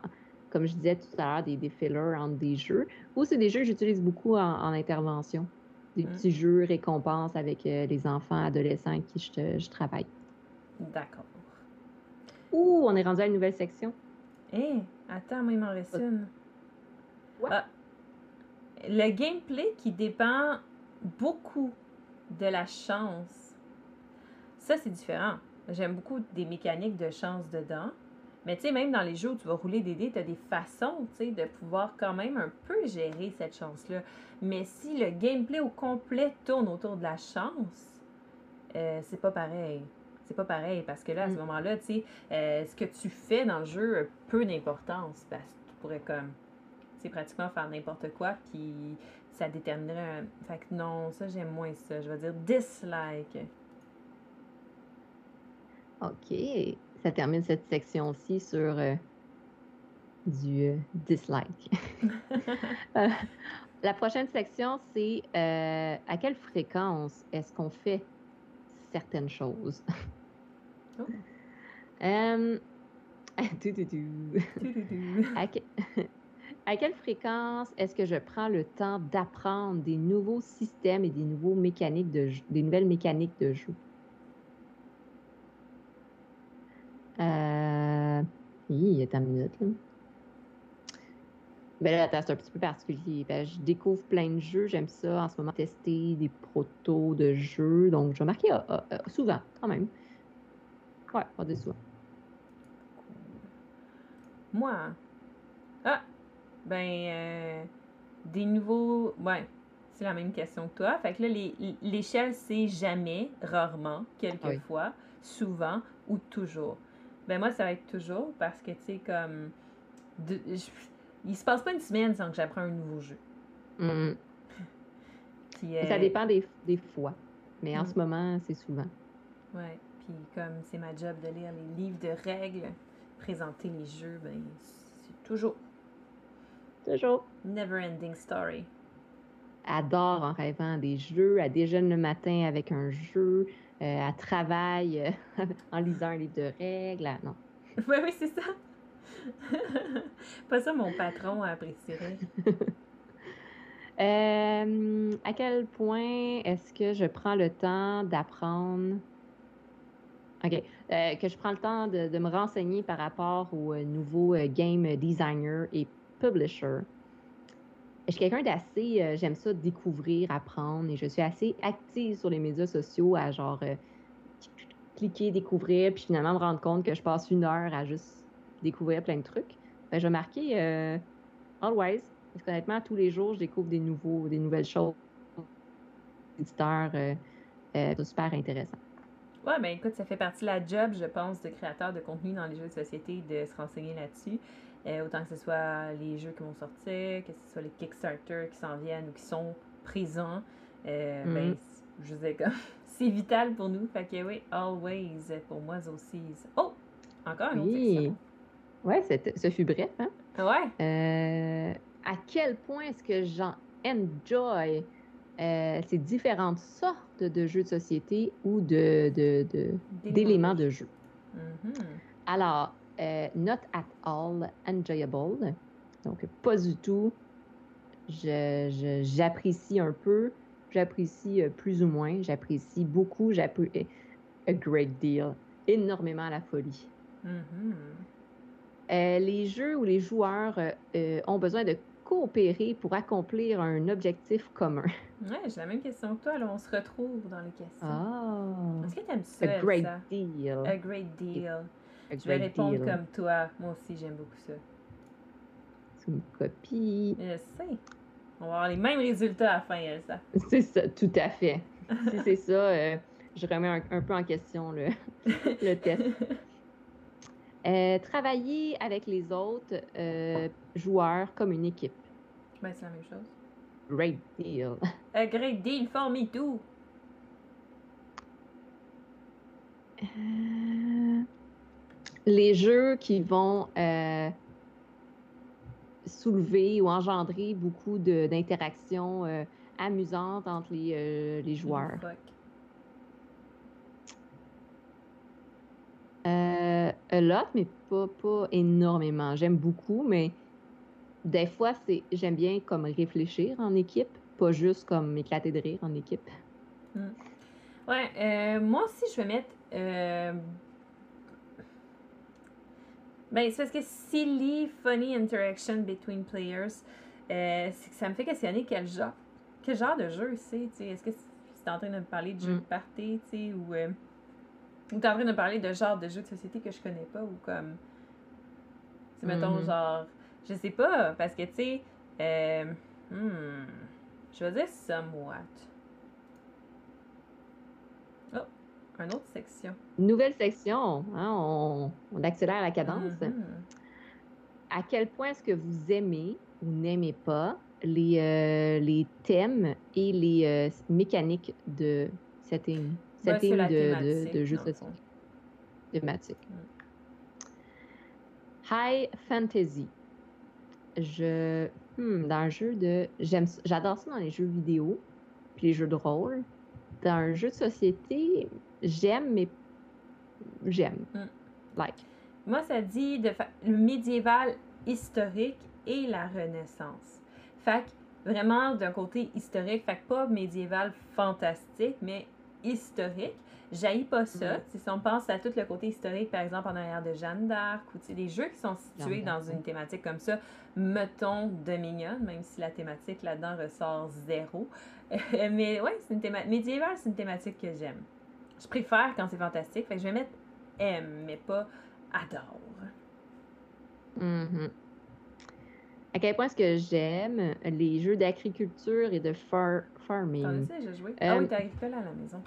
comme je disais tout à l'heure, des, des fillers entre des jeux. Ou c'est des jeux que j'utilise beaucoup en, intervention. Des petits jeux récompenses avec euh, les enfants, adolescents avec qui je, je travaille. D'accord. Ouh, on est rendu à une nouvelle section. Hé, attends, moi, il m'en reste une. Ah, le gameplay qui dépend beaucoup de la chance. Ça, c'est différent. J'aime beaucoup des mécaniques de chance dedans. Mais tu sais, même dans les jeux où tu vas rouler des dés, tu as des façons, tu sais, de pouvoir quand même un peu gérer cette chance-là. Mais si le gameplay au complet tourne autour de la chance, euh, c'est pas pareil c'est pas pareil parce que là, à ce mm. moment-là, tu sais, euh, ce que tu fais dans le jeu a peu d'importance parce que tu pourrais comme, c'est pratiquement faire n'importe quoi puis ça déterminerait un... Fait que non, ça, j'aime moins ça. Je vais dire dislike. OK. Ça termine cette section-ci sur euh, du euh, dislike. la prochaine section, c'est à quelle fréquence est-ce qu'on fait certaines choses? Euh, à, quelle fréquence est-ce que je prends le temps d'apprendre des nouveaux systèmes et des, nouveaux mécaniques de des nouvelles mécaniques de jeu? Euh... Il y a une minute. Là. Ben là, c'est un petit peu particulier. Ben, je découvre plein de jeux. J'aime ça en ce moment tester des protos de jeux. Donc, je vais marquer souvent, quand même. Ouais, pas de soi. Moi. Ah! Ben, euh, des nouveaux. Ouais, c'est la même question que toi. Fait que là, l'échelle, c'est jamais, rarement, quelquefois, souvent ou toujours. Ben, moi, ça va être toujours parce que, tu sais, comme. De, il se passe pas une semaine sans que j'apprends un nouveau jeu. Mm. Ça dépend des, des fois. Mais en mm. ce moment, c'est souvent. Ouais comme c'est ma job de lire les livres de règles, présenter les jeux, ben, c'est toujours. Toujours. Never ending story. Adore en rêvant des jeux, elle déjeune le matin avec un jeu, euh, elle travaille euh, en lisant un livre de règles. Non. oui, oui, c'est ça. Pas ça, mon patron apprécierait. euh, à quel point est-ce que je prends le temps d'apprendre OK. Euh, que je prends le temps de, me renseigner par rapport aux euh, nouveaux euh, game designer et publisher. Je suis quelqu'un d'assez, j'aime ça découvrir, apprendre, et je suis assez active sur les médias sociaux à genre cliquer, découvrir, puis finalement me rendre compte que je passe une heure à juste découvrir plein de trucs. Ben, je vais marquer always, parce qu'honnêtement, tous les jours, je découvre des nouveaux, des nouvelles choses. Éditeurs, c'est super intéressant. Ouais, ben écoute, ça fait partie de la job, je pense, de créateur de contenu dans les jeux de société de se renseigner là-dessus. Euh, autant que ce soit les jeux qui vont sortir, que ce soit les Kickstarter qui s'en viennent ou qui sont présents. Euh, ben, mm-hmm. je veux comme, c'est vital pour nous. Fait que oui, always pour moi aussi. Oh! Encore une autre oui. Ouais, ce fut bref, hein? Ouais. Euh, à quel point est-ce que j'en enjoy? Euh, ces différentes sortes de jeux de société ou de, d'éléments de, jeu. Mm-hmm. Alors, euh, not at all enjoyable. Donc, pas du tout. J'apprécie un peu, j'apprécie euh, plus ou moins, j'apprécie beaucoup, j'apprécie a great deal, énormément à la folie. Mm-hmm. Euh, les jeux où les joueurs ont besoin de coopérer pour accomplir un objectif commun. Ouais, j'ai la même question que toi. Alors, on se retrouve dans les questions. Ah. Est-ce que tu aimes ça? A great deal. A great deal. Je vais répondre comme toi. Moi aussi, j'aime beaucoup ça. C'est une copie. Je sais. On va avoir les mêmes résultats à la fin, Elsa. C'est ça, tout à fait. si c'est ça, euh, je remets un, peu en question le, le test. Euh, travailler avec les autres euh, joueurs comme une équipe. Ben, c'est la même chose. Great deal. A great deal for me too. les jeux qui vont euh, soulever ou engendrer beaucoup d'interactions euh, amusantes entre les, euh, les joueurs. Euh, a lot, mais pas, pas énormément. J'aime beaucoup, mais des fois, c'est j'aime bien comme réfléchir en équipe, pas juste comme éclater de rire en équipe. Hmm. Ouais, moi aussi, je vais mettre ben, c'est parce que silly, funny interaction between players, euh, ça me fait questionner quel genre, quel genre de jeu c'est. Est-ce que c'est en train de me parler de jeu de mm. party, tu sais, ou, euh, ou t'es en train de me parler de genre de jeu de société que je connais pas, ou comme. Tu mettons, mm-hmm. genre. Je sais pas, parce que, tu sais, euh, hmm, je vais dire somewhat. Une autre section. Nouvelle section. Hein, on, accélère la cadence. Mm-hmm. À quel point est-ce que vous aimez ou n'aimez pas les, euh, les thèmes et les euh, mécaniques de setting, setting de, de, jeu de société? Thématique. Mm. High fantasy. Je. Hmm, dans un jeu de. J'adore ça dans les jeux vidéo, puis les jeux de rôle. Dans un jeu de société, j'aime, mais j'aime. Mm. Like. Moi, ça dit de le médiéval historique et la Renaissance. Fait que vraiment d'un côté historique, fait que pas médiéval fantastique, mais historique. J'haïs pas ça. Mm. Si on pense à tout le côté historique, par exemple en arrière de Jeanne d'Arc, ou des jeux qui sont situés dans une thématique comme ça, mettons Dominion, même si la thématique là-dedans ressort zéro. mais ouais, c'est une thématique médiévale, c'est une thématique que j'aime. Je préfère quand c'est fantastique. Fait que je vais mettre aime, mais pas adore. Mm-hmm. À quel point est-ce que j'aime les jeux d'agriculture et de far farming? T'en joué? ah oui, t'as agricole à la maison.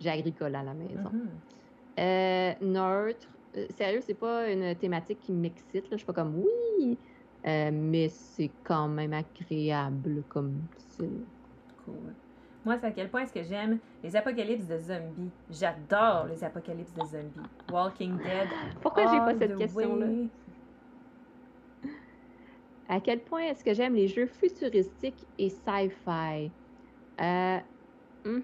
J'ai agricole à la maison. Mm-hmm. euh, neutre. Euh, sérieux, c'est pas une thématique qui m'excite. Je suis pas comme oui, euh, mais c'est quand même agréable comme style. Cool. Moi, c'est à quel point est-ce que j'aime les apocalypses de zombies. J'adore les apocalypses de zombies. Walking Dead. Pourquoi j'ai pas cette question-là? À quel point est-ce que j'aime les jeux futuristiques et sci-fi? Euh, hum,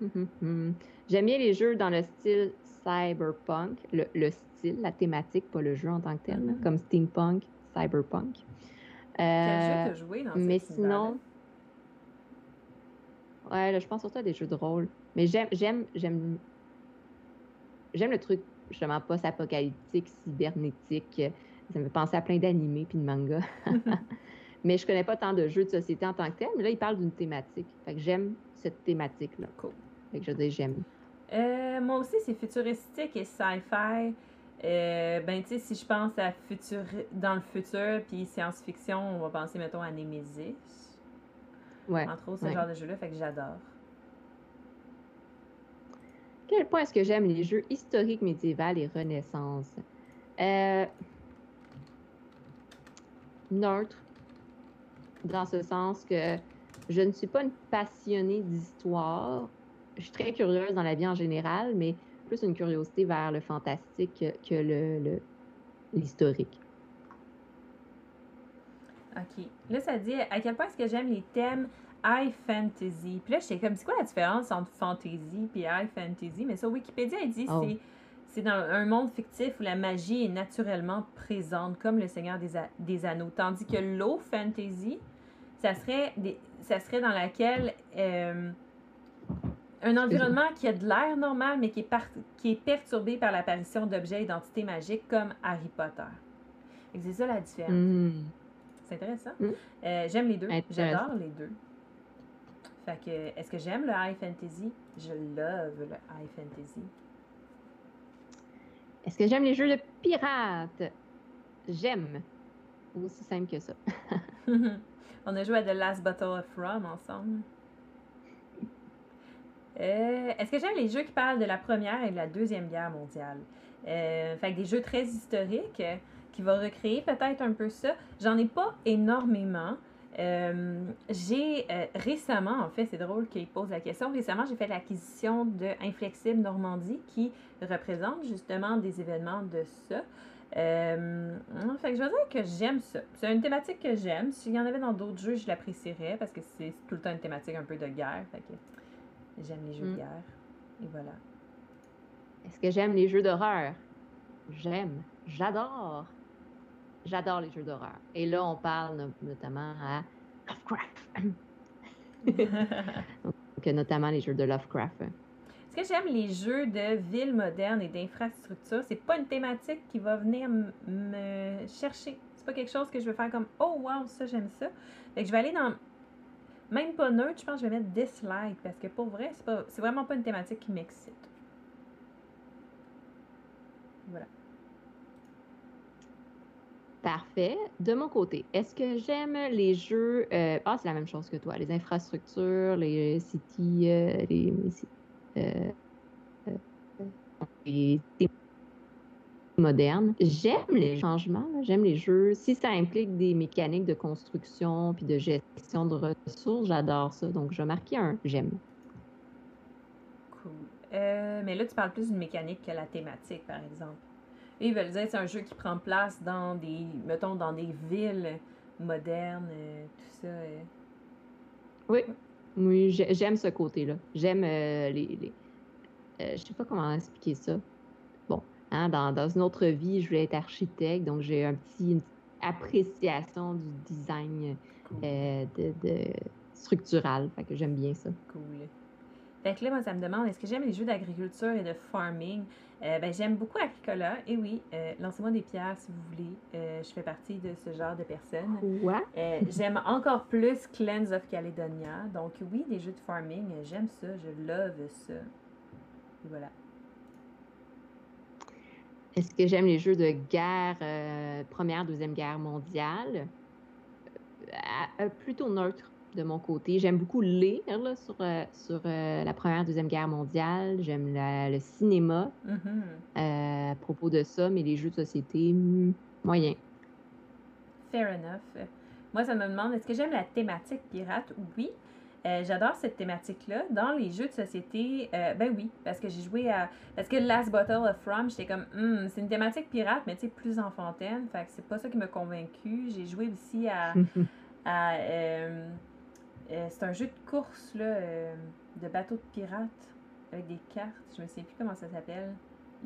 hum, hum, j'aime bien les jeux dans le style cyberpunk, le, style, la thématique, pas le jeu en tant que tel, mm-hmm. comme steampunk, cyberpunk. Quel jeu euh, t'as joué dans Mais sinon, Ouais, là, je pense surtout à des jeux de rôle. Mais j'aime, j'aime, j'aime, j'aime le truc justement post-apocalyptique, cybernétique. Ça me fait penser à plein d'animés puis de mangas. mais je connais pas tant de jeux de société en tant que tel. Mais là, il parle d'une thématique. Fait que j'aime cette thématique-là. Cool. Fait que je dis j'aime. Euh, moi aussi, c'est futuristique et sci-fi. Euh, ben, tu sais, si je pense à futur, dans le futur, puis science-fiction, on va penser, mettons, à Nemesis. Ouais. Entre autres, ce genre de jeu-là, fait que j'adore. Quel point est-ce que j'aime les jeux historiques, médiévales et renaissance? Euh... Neutre. Dans ce sens que je ne suis pas une passionnée d'histoire. Je suis très curieuse dans la vie en général, mais plus une curiosité vers le fantastique que le l'historique. OK. Là, ça dit à quel point est-ce que j'aime les thèmes high fantasy? Puis là, je sais comme, c'est quoi la différence entre fantasy et high fantasy? Mais sur Wikipédia, il dit oh. c'est dans un monde fictif où la magie est naturellement présente, comme le Seigneur des, des Anneaux. Tandis que low fantasy, ça serait, des, ça serait dans laquelle euh, un environnement qui a de l'air normal, mais qui est, qui est perturbé par l'apparition d'objets et d'entités magiques comme Harry Potter. C'est ça la différence. Hmm. C'est intéressant. Hmm. Euh, j'aime les deux. J'adore les deux. Fait que, est-ce que j'aime le high fantasy? Je love le high fantasy. Est-ce que j'aime les jeux de pirates? J'aime. Aussi simple que ça. On a joué à The Last Battle of Rum ensemble. Euh, est-ce que j'aime les jeux qui parlent de la Première et de la Deuxième Guerre mondiale? Euh, fait que des jeux très historiques euh, qui vont recréer peut-être un peu ça. J'en ai pas énormément. J'ai récemment, en fait, c'est drôle qu'il pose la question. Récemment, j'ai fait l'acquisition de Inflexible Normandie qui représente justement des événements de ça. fait que je veux dire que j'aime ça. C'est une thématique que j'aime. S'il y en avait dans d'autres jeux, je l'apprécierais parce que c'est tout le temps une thématique un peu de guerre. Fait que J'aime les jeux de mm. guerre. Et voilà. Est-ce que j'aime les jeux d'horreur? J'aime. J'adore. J'adore les jeux d'horreur. Et là, on parle notamment à Lovecraft. Donc, notamment les jeux de Lovecraft. Est-ce que j'aime les jeux de villes modernes et d'infrastructures? C'est pas une thématique qui va venir me chercher. C'est pas quelque chose que je vais faire comme Oh wow, ça j'aime ça. Fait que je vais aller dans même pas neutre, je pense que je vais mettre dislike parce que pour vrai, c'est, pas, c'est vraiment pas une thématique qui m'excite. Voilà. Parfait. De mon côté, est-ce que j'aime les jeux. Euh, ah, c'est la même chose que toi. Les infrastructures, les cities, euh, les, euh, les moderne. J'aime les changements, j'aime les jeux. Si ça implique des mécaniques de construction puis de gestion de ressources, j'adore ça. Donc, je vais marquer un j'aime. Cool. Euh, mais là, tu parles plus d'une mécanique que la thématique, par exemple. Et ils veulent dire que c'est un jeu qui prend place dans des, mettons, dans des villes modernes, euh, tout ça. Euh. Oui, oui, j'aime ce côté-là. J'aime les, les je sais pas comment expliquer ça. Hein, dans, une autre vie, je voulais être architecte, donc j'ai un petit, une appréciation du design euh, de, structural. Fait que j'aime bien ça. Cool. Fait que là, moi, ça me demande, est-ce que j'aime les jeux d'agriculture et de farming? Euh, ben, j'aime beaucoup Agricola. Et oui, euh, lancez-moi des pierres si vous voulez. je fais partie de ce genre de personnes. Quoi? j'aime encore plus Clans of Caledonia. Donc oui, des jeux de farming, j'aime ça. Je love ça. Et voilà. Est-ce que j'aime les jeux de guerre, euh, première, deuxième guerre mondiale? Euh, euh, plutôt neutre de mon côté. J'aime beaucoup lire sur, sur la première, deuxième guerre mondiale. J'aime le cinéma mm-hmm. à propos de ça, mais les jeux de société, hmm, moyen. Fair enough. Moi, ça me demande, est-ce que j'aime la thématique pirate? Oui. Euh, j'adore cette thématique-là. Dans les jeux de société, euh, ben oui, parce que j'ai joué à. Parce que Last Bottle of Rum, j'étais comme, hmm, c'est une thématique pirate, mais tu sais, plus enfantaine. Fait que c'est pas ça qui m'a convaincu. J'ai joué aussi à. à euh, c'est un jeu de course, là, de bateau de pirates, avec des cartes. Je me sais plus comment ça s'appelle.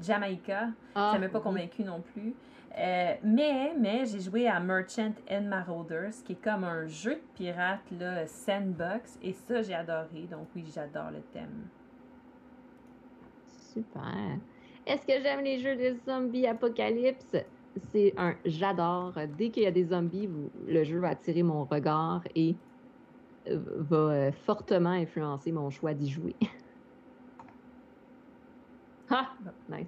Jamaica. ça ça m'a pas convaincu non plus. Euh, mais mais j'ai joué à Merchant and Marauders, qui est comme un jeu de pirate, là, sandbox, et ça, j'ai adoré. Donc oui, j'adore le thème. Super. Est-ce que j'aime les jeux de zombies apocalypse? C'est un j'adore. Dès qu'il y a des zombies, le jeu va attirer mon regard et euh, va euh, fortement influencer mon choix d'y jouer. ah, nice.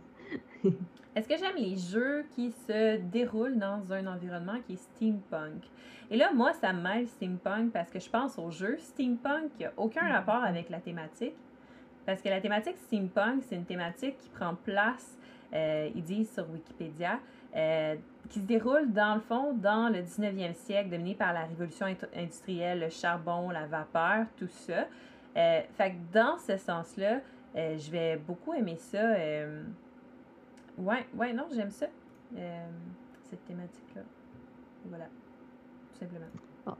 Est-ce que j'aime les jeux qui se déroulent dans un environnement qui est steampunk? Et là, moi, ça mêle steampunk parce que je pense au jeu steampunk qui n'a aucun mm. rapport avec la thématique. Parce que la thématique steampunk, c'est une thématique qui prend place, euh, ils disent sur Wikipédia, euh, qui se déroule dans le fond dans le 19e siècle, dominé par la révolution industrielle, le charbon, la vapeur, tout ça. Euh, fait que dans ce sens-là, euh, je vais beaucoup aimer ça. Ouais, ouais, non, j'aime ça. Cette thématique-là. Voilà. Tout simplement. Bon,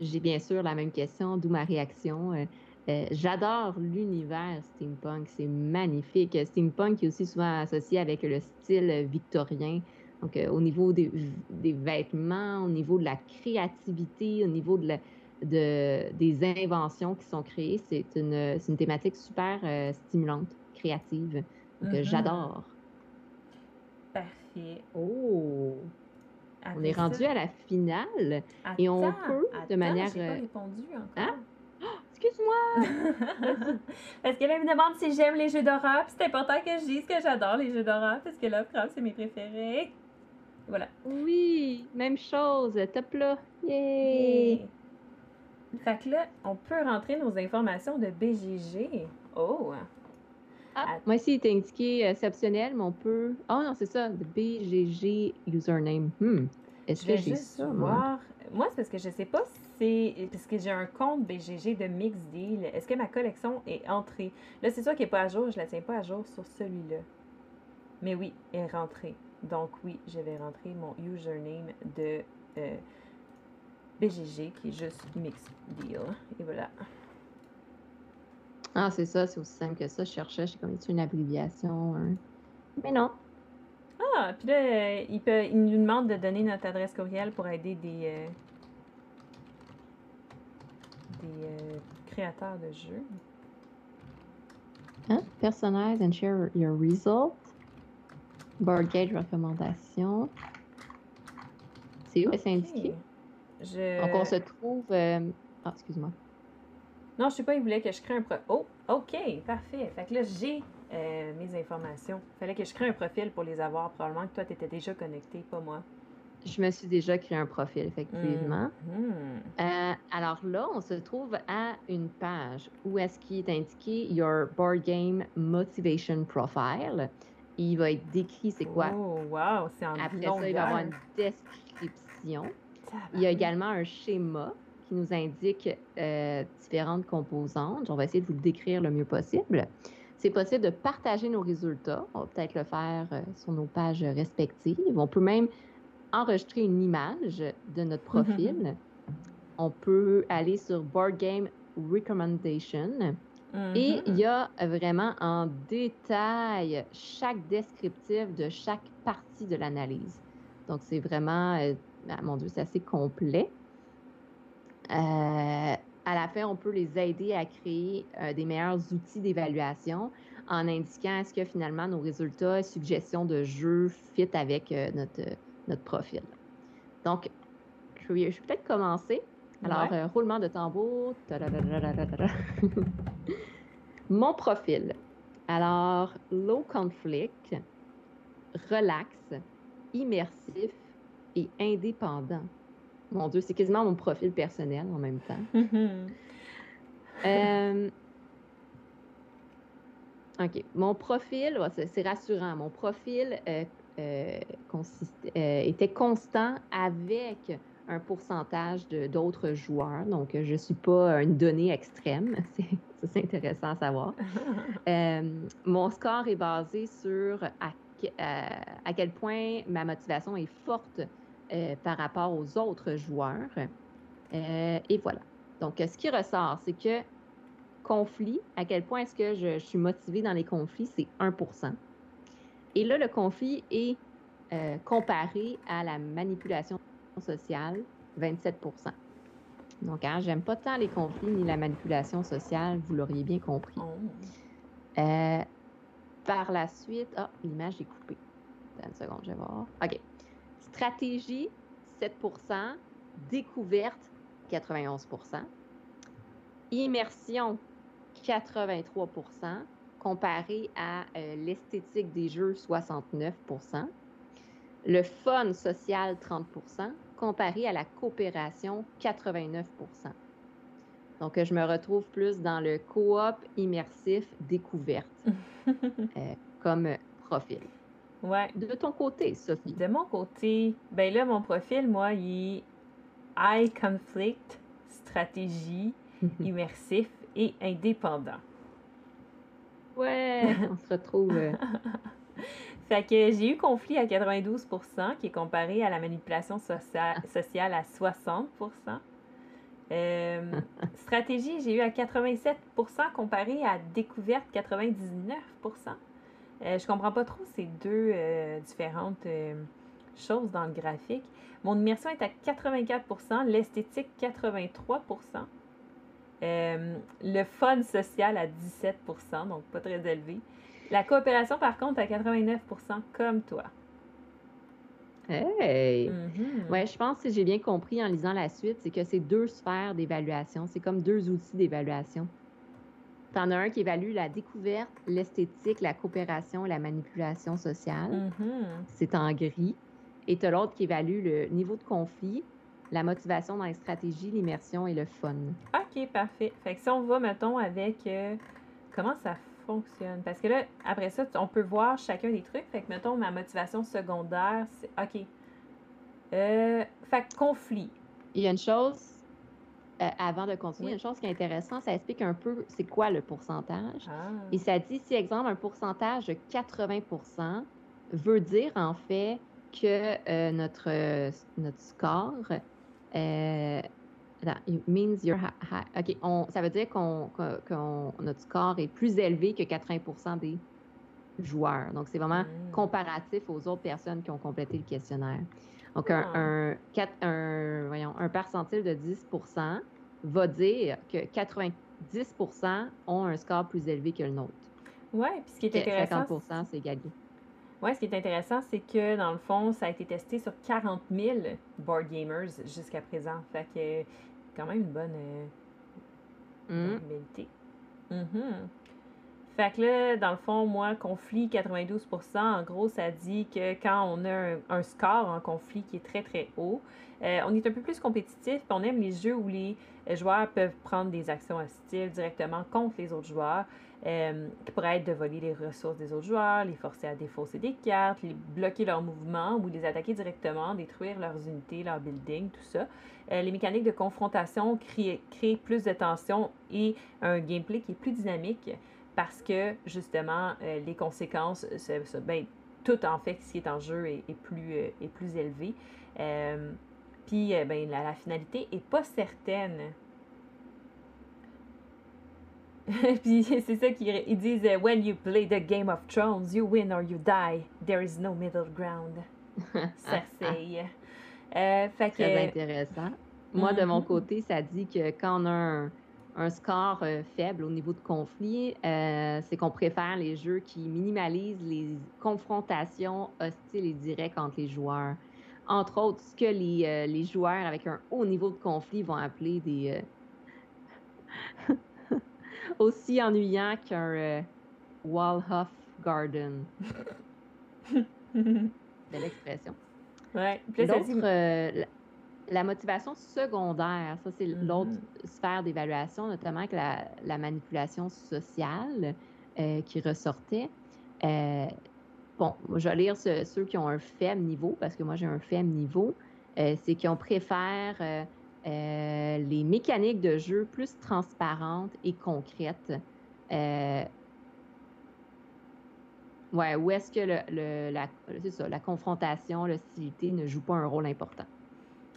j'ai bien sûr la même question, d'où ma réaction. J'adore l'univers steampunk, c'est magnifique. Steampunk est aussi souvent associé avec le style victorien. Donc, euh, au niveau des, vêtements, au niveau de la créativité, au niveau de, des inventions qui sont créées, c'est une, thématique super euh, stimulante, créative. Donc, mm-hmm. j'adore. Parfait. Oh! on est rendu à la finale et on peut de manière. Pas répondu encore. Hein? Excuse-moi! parce qu'elle me demande si j'aime les jeux d'horreur. C'est important que je dise que j'adore les jeux d'horreur parce que Lovecraft, c'est mes préférés. Voilà. Oui, même chose. Top là. Yay! Fait que là, on peut rentrer nos informations de BGG. Oh! Ah, moi ici, il est indiqué exceptionnel, mais on peut. Oh non, c'est ça, de BGG username. Hmm. Est-ce que j'ai ça? Moi, moi c'est parce que je sais pas si c'est parce que j'ai un compte BGG de Mix Deal. Est-ce que ma collection est entrée? Là, c'est sûr qu'elle n'est pas à jour. Je ne la tiens pas à jour sur celui-là. Mais oui, elle est rentrée. Donc oui, je vais rentrer mon username de euh, BGG qui est juste Mix Deal. Et voilà. Ah, c'est ça, c'est aussi simple que ça. Je cherchais, j'ai comme une abréviation. Hein. Mais non. Ah, puis là, il, peut, il nous demande de donner notre adresse courriel pour aider des, euh, des euh, créateurs de jeux. Hein? Personalize and share your result. Board gauge recommandation. C'est où okay. c'est indiqué? Je... Donc, on se trouve. Euh, ah, excuse-moi. Non, je sais pas, il voulait que je crée un profil. Oh, OK, parfait. Fait que là, j'ai euh, mes informations. Il fallait que je crée un profil pour les avoir. Probablement que toi, tu étais déjà connecté, pas moi. Je me suis déjà créé un profil, effectivement. Mm-hmm. Euh, alors là, on se trouve à une page où est-ce qu'il est indiqué Your Board Game Motivation Profile. Il va être décrit c'est quoi? Oh, wow, c'est en Après ça, il va y avoir une description. Il y a également un schéma qui nous indique euh, différentes composantes. On va essayer de vous le décrire le mieux possible. C'est possible de partager nos résultats. On va peut-être le faire euh, sur nos pages respectives. On peut même enregistrer une image de notre mm-hmm. profil. On peut aller sur Board Game Recommendation. Et mm-hmm. il y a vraiment en détail chaque descriptif de chaque partie de l'analyse. Donc, c'est vraiment, euh, ah, mon Dieu, c'est assez complet. Euh, à la fin, on peut les aider à créer euh, des meilleurs outils d'évaluation en indiquant est-ce que finalement nos résultats, suggestions de jeu fit avec notre, notre profil. Donc, je vais, peut-être commencer. Alors, euh, roulement de tambour. Mon profil. Alors, low conflict, relax, immersif et indépendant. Mon Dieu, c'est quasiment mon profil personnel en même temps. Euh, OK. Mon profil, c'est rassurant. Mon profil euh, euh, était constant avec un pourcentage d'autres joueurs. Donc, je ne suis pas une donnée extrême. C'est intéressant à savoir. Euh, mon score est basé sur à, à, quel point ma motivation est forte par rapport aux autres joueurs. et voilà. Donc, ce qui ressort, c'est que conflit, à quel point est-ce que je, je suis motivée dans les conflits, c'est 1% et là, le conflit est euh, comparé à la manipulation sociale, 27 Donc, hein, j'aime pas tant les conflits ni la manipulation sociale, vous l'auriez bien compris. Oh. Euh, par la suite, ah, l'image est coupée. Une seconde, je vais voir. OK. Stratégie, 7% Découverte, 91% Immersion, 83% comparé à euh, l'esthétique des jeux, 69% Le fun social, 30 comparé à la coopération, 89% Donc, je me retrouve plus dans le coop immersif découverte euh, comme profil. Ouais. De ton côté, Sophie? De mon côté, ben là, mon profil, moi, il est high conflict, stratégie, immersif et indépendant. Ouais, on se retrouve. Euh. fait que j'ai eu conflit à 92% qui est comparé à la manipulation sociale à 60% Euh, stratégie, j'ai eu à 87% comparé à découverte 99% euh, Je comprends pas trop ces deux euh, différentes euh, choses dans le graphique. Mon immersion est à 84% l'esthétique 83% le fun social à 17% donc pas très élevé. La coopération, par contre, à 89% comme toi. Hey! Mm-hmm. Ouais, je pense, si j'ai bien compris en lisant la suite, c'est que c'est deux sphères d'évaluation. C'est comme deux outils d'évaluation. Tu en as un qui évalue la découverte, l'esthétique, la coopération et la manipulation sociale. Mm-hmm. C'est en gris. Et tu as l'autre qui évalue le niveau de conflit, la motivation dans les stratégies, l'immersion et le fun. OK, parfait. Fait que si on va, mettons, avec euh, comment ça fonctionne. Parce que là, après ça, on peut voir chacun des trucs. Fait que, mettons, ma motivation secondaire, c'est OK. Euh, fait que conflit. Il y a une chose, euh, avant de continuer, une chose qui est intéressante, ça explique un peu c'est quoi le pourcentage. Ah. Et ça dit, si, exemple, un pourcentage de 80% veut dire, en fait, que euh, notre, notre score It means you're high. OK, on, ça veut dire qu'on, notre score est plus élevé que 80 des joueurs. Donc, c'est vraiment mm. comparatif aux autres personnes qui ont complété le questionnaire. Donc, un, ah. un, un, voyons, un percentile de 10% va dire que 90% ont un score plus élevé que le nôtre. Oui, puis ce qui est intéressant. 50 c'est gagné. Oui, ce qui est intéressant, c'est que dans le fond, ça a été testé sur 40 000 board gamers jusqu'à présent. Fait que quand même une bonne euh, mm. Fait que là, dans le fond, moi, conflit 92% en gros, ça dit que quand on a un, score en conflit qui est très, très haut, euh, on est un peu plus compétitif, on aime les jeux où les joueurs peuvent prendre des actions hostiles directement contre les autres joueurs, euh, qui pourraient être de voler les ressources des autres joueurs, les forcer à défausser des cartes, les bloquer leurs mouvements ou les attaquer directement, détruire leurs unités, leurs buildings, tout ça. Euh, les mécaniques de confrontation créent, plus de tension et un gameplay qui est plus dynamique parce que justement les conséquences, ben, tout en fait ce qui est en jeu est, plus, élevé. Puis euh, ben, la, finalité est pas certaine. Puis c'est ça qu'ils disent euh, When you play the Game of Thrones, you win or you die. There is no middle ground. Cersei. euh, fait Très intéressant. Moi, de mon mm-hmm. côté, ça dit que quand on a un, score euh, faible au niveau de conflit, c'est qu'on préfère les jeux qui minimalisent les confrontations hostiles et directes entre les joueurs entre autres, ce que les, euh, les, joueurs avec un haut niveau de conflit vont appeler des. Euh, aussi ennuyants qu'un euh, Walhoff Garden. Belle expression. Ouais. L'autre, la, motivation secondaire, ça, c'est mm-hmm. l'autre sphère d'évaluation, notamment avec la, la manipulation sociale qui ressortait. Bon, je vais lire ceux qui ont un faible niveau, parce que moi j'ai un faible niveau. Euh, c'est qu'on préfère euh, euh, les mécaniques de jeu plus transparentes et concrètes. ouais, où est-ce que la, confrontation, l'hostilité ne joue pas un rôle important?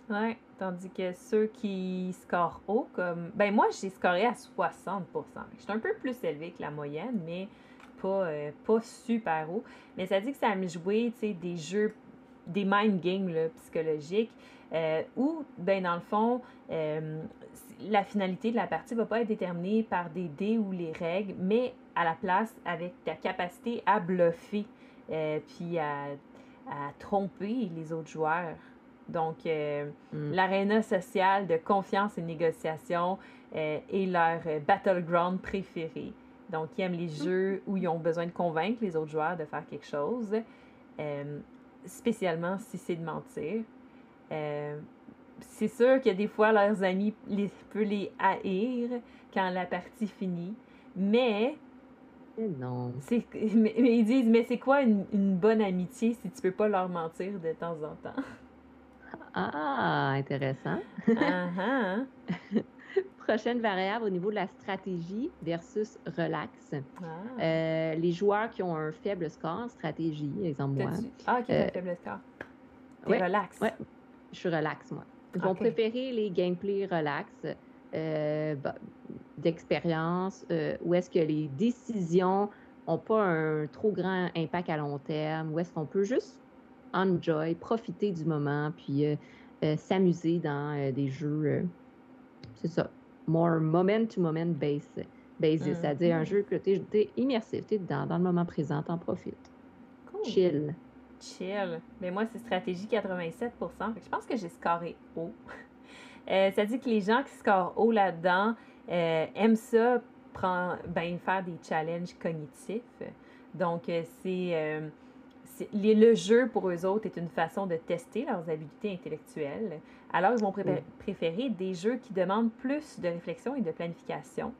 Oui, tandis que ceux qui scorent haut, comme. Ben, moi, j'ai scoré à 60 Je suis un peu plus élevé que la moyenne, mais pas, euh, pas super haut. Mais ça dit que ça me jouer des jeux, des mind games psychologiques, euh, où, ben, dans le fond, euh, la finalité de la partie ne va pas être déterminée par des dés ou les règles, mais à la place avec ta capacité à bluffer, puis à, à, tromper les autres joueurs. Donc, mm. l'aréna sociale de confiance et négociation est leur battleground préféré. Donc, ils aiment les jeux où ils ont besoin de convaincre les autres joueurs de faire quelque chose, euh, spécialement si c'est de mentir. Euh, c'est sûr qu'il y a des fois leurs amis les, peuvent les haïr quand la partie finit, mais non. Mais, ils disent, mais c'est quoi une, une, bonne amitié si tu peux pas leur mentir de temps en temps? Ah, intéressant. uh -huh prochaine variable au niveau de la stratégie versus relax. Ah. Euh, les joueurs qui ont un faible score, stratégie, exemple moi. Ah, qui a un euh, faible score. T'es relax. Ouais, je suis relax, moi. Ils vont préférer les gameplays relax, euh, bah, d'expérience, euh, où est-ce que les décisions n'ont pas un trop grand impact à long terme, où est-ce qu'on peut juste enjoy, profiter du moment, puis euh, s'amuser dans des jeux, c'est ça, more moment-to-moment basis, c'est-à-dire un jeu que tu es, immersif, tu es dans, dans le moment présent, t'en profites. Chill. Chill. Mais moi, c'est stratégie 87% Je pense que j'ai scoré haut. Euh, ça dit que les gens qui scorent haut là-dedans euh, aiment ça, prend, ben, faire des challenges cognitifs. Donc, euh, c'est, le jeu pour eux autres est une façon de tester leurs habiletés intellectuelles. Alors, ils vont préférer des jeux qui demandent plus de réflexion et de planification.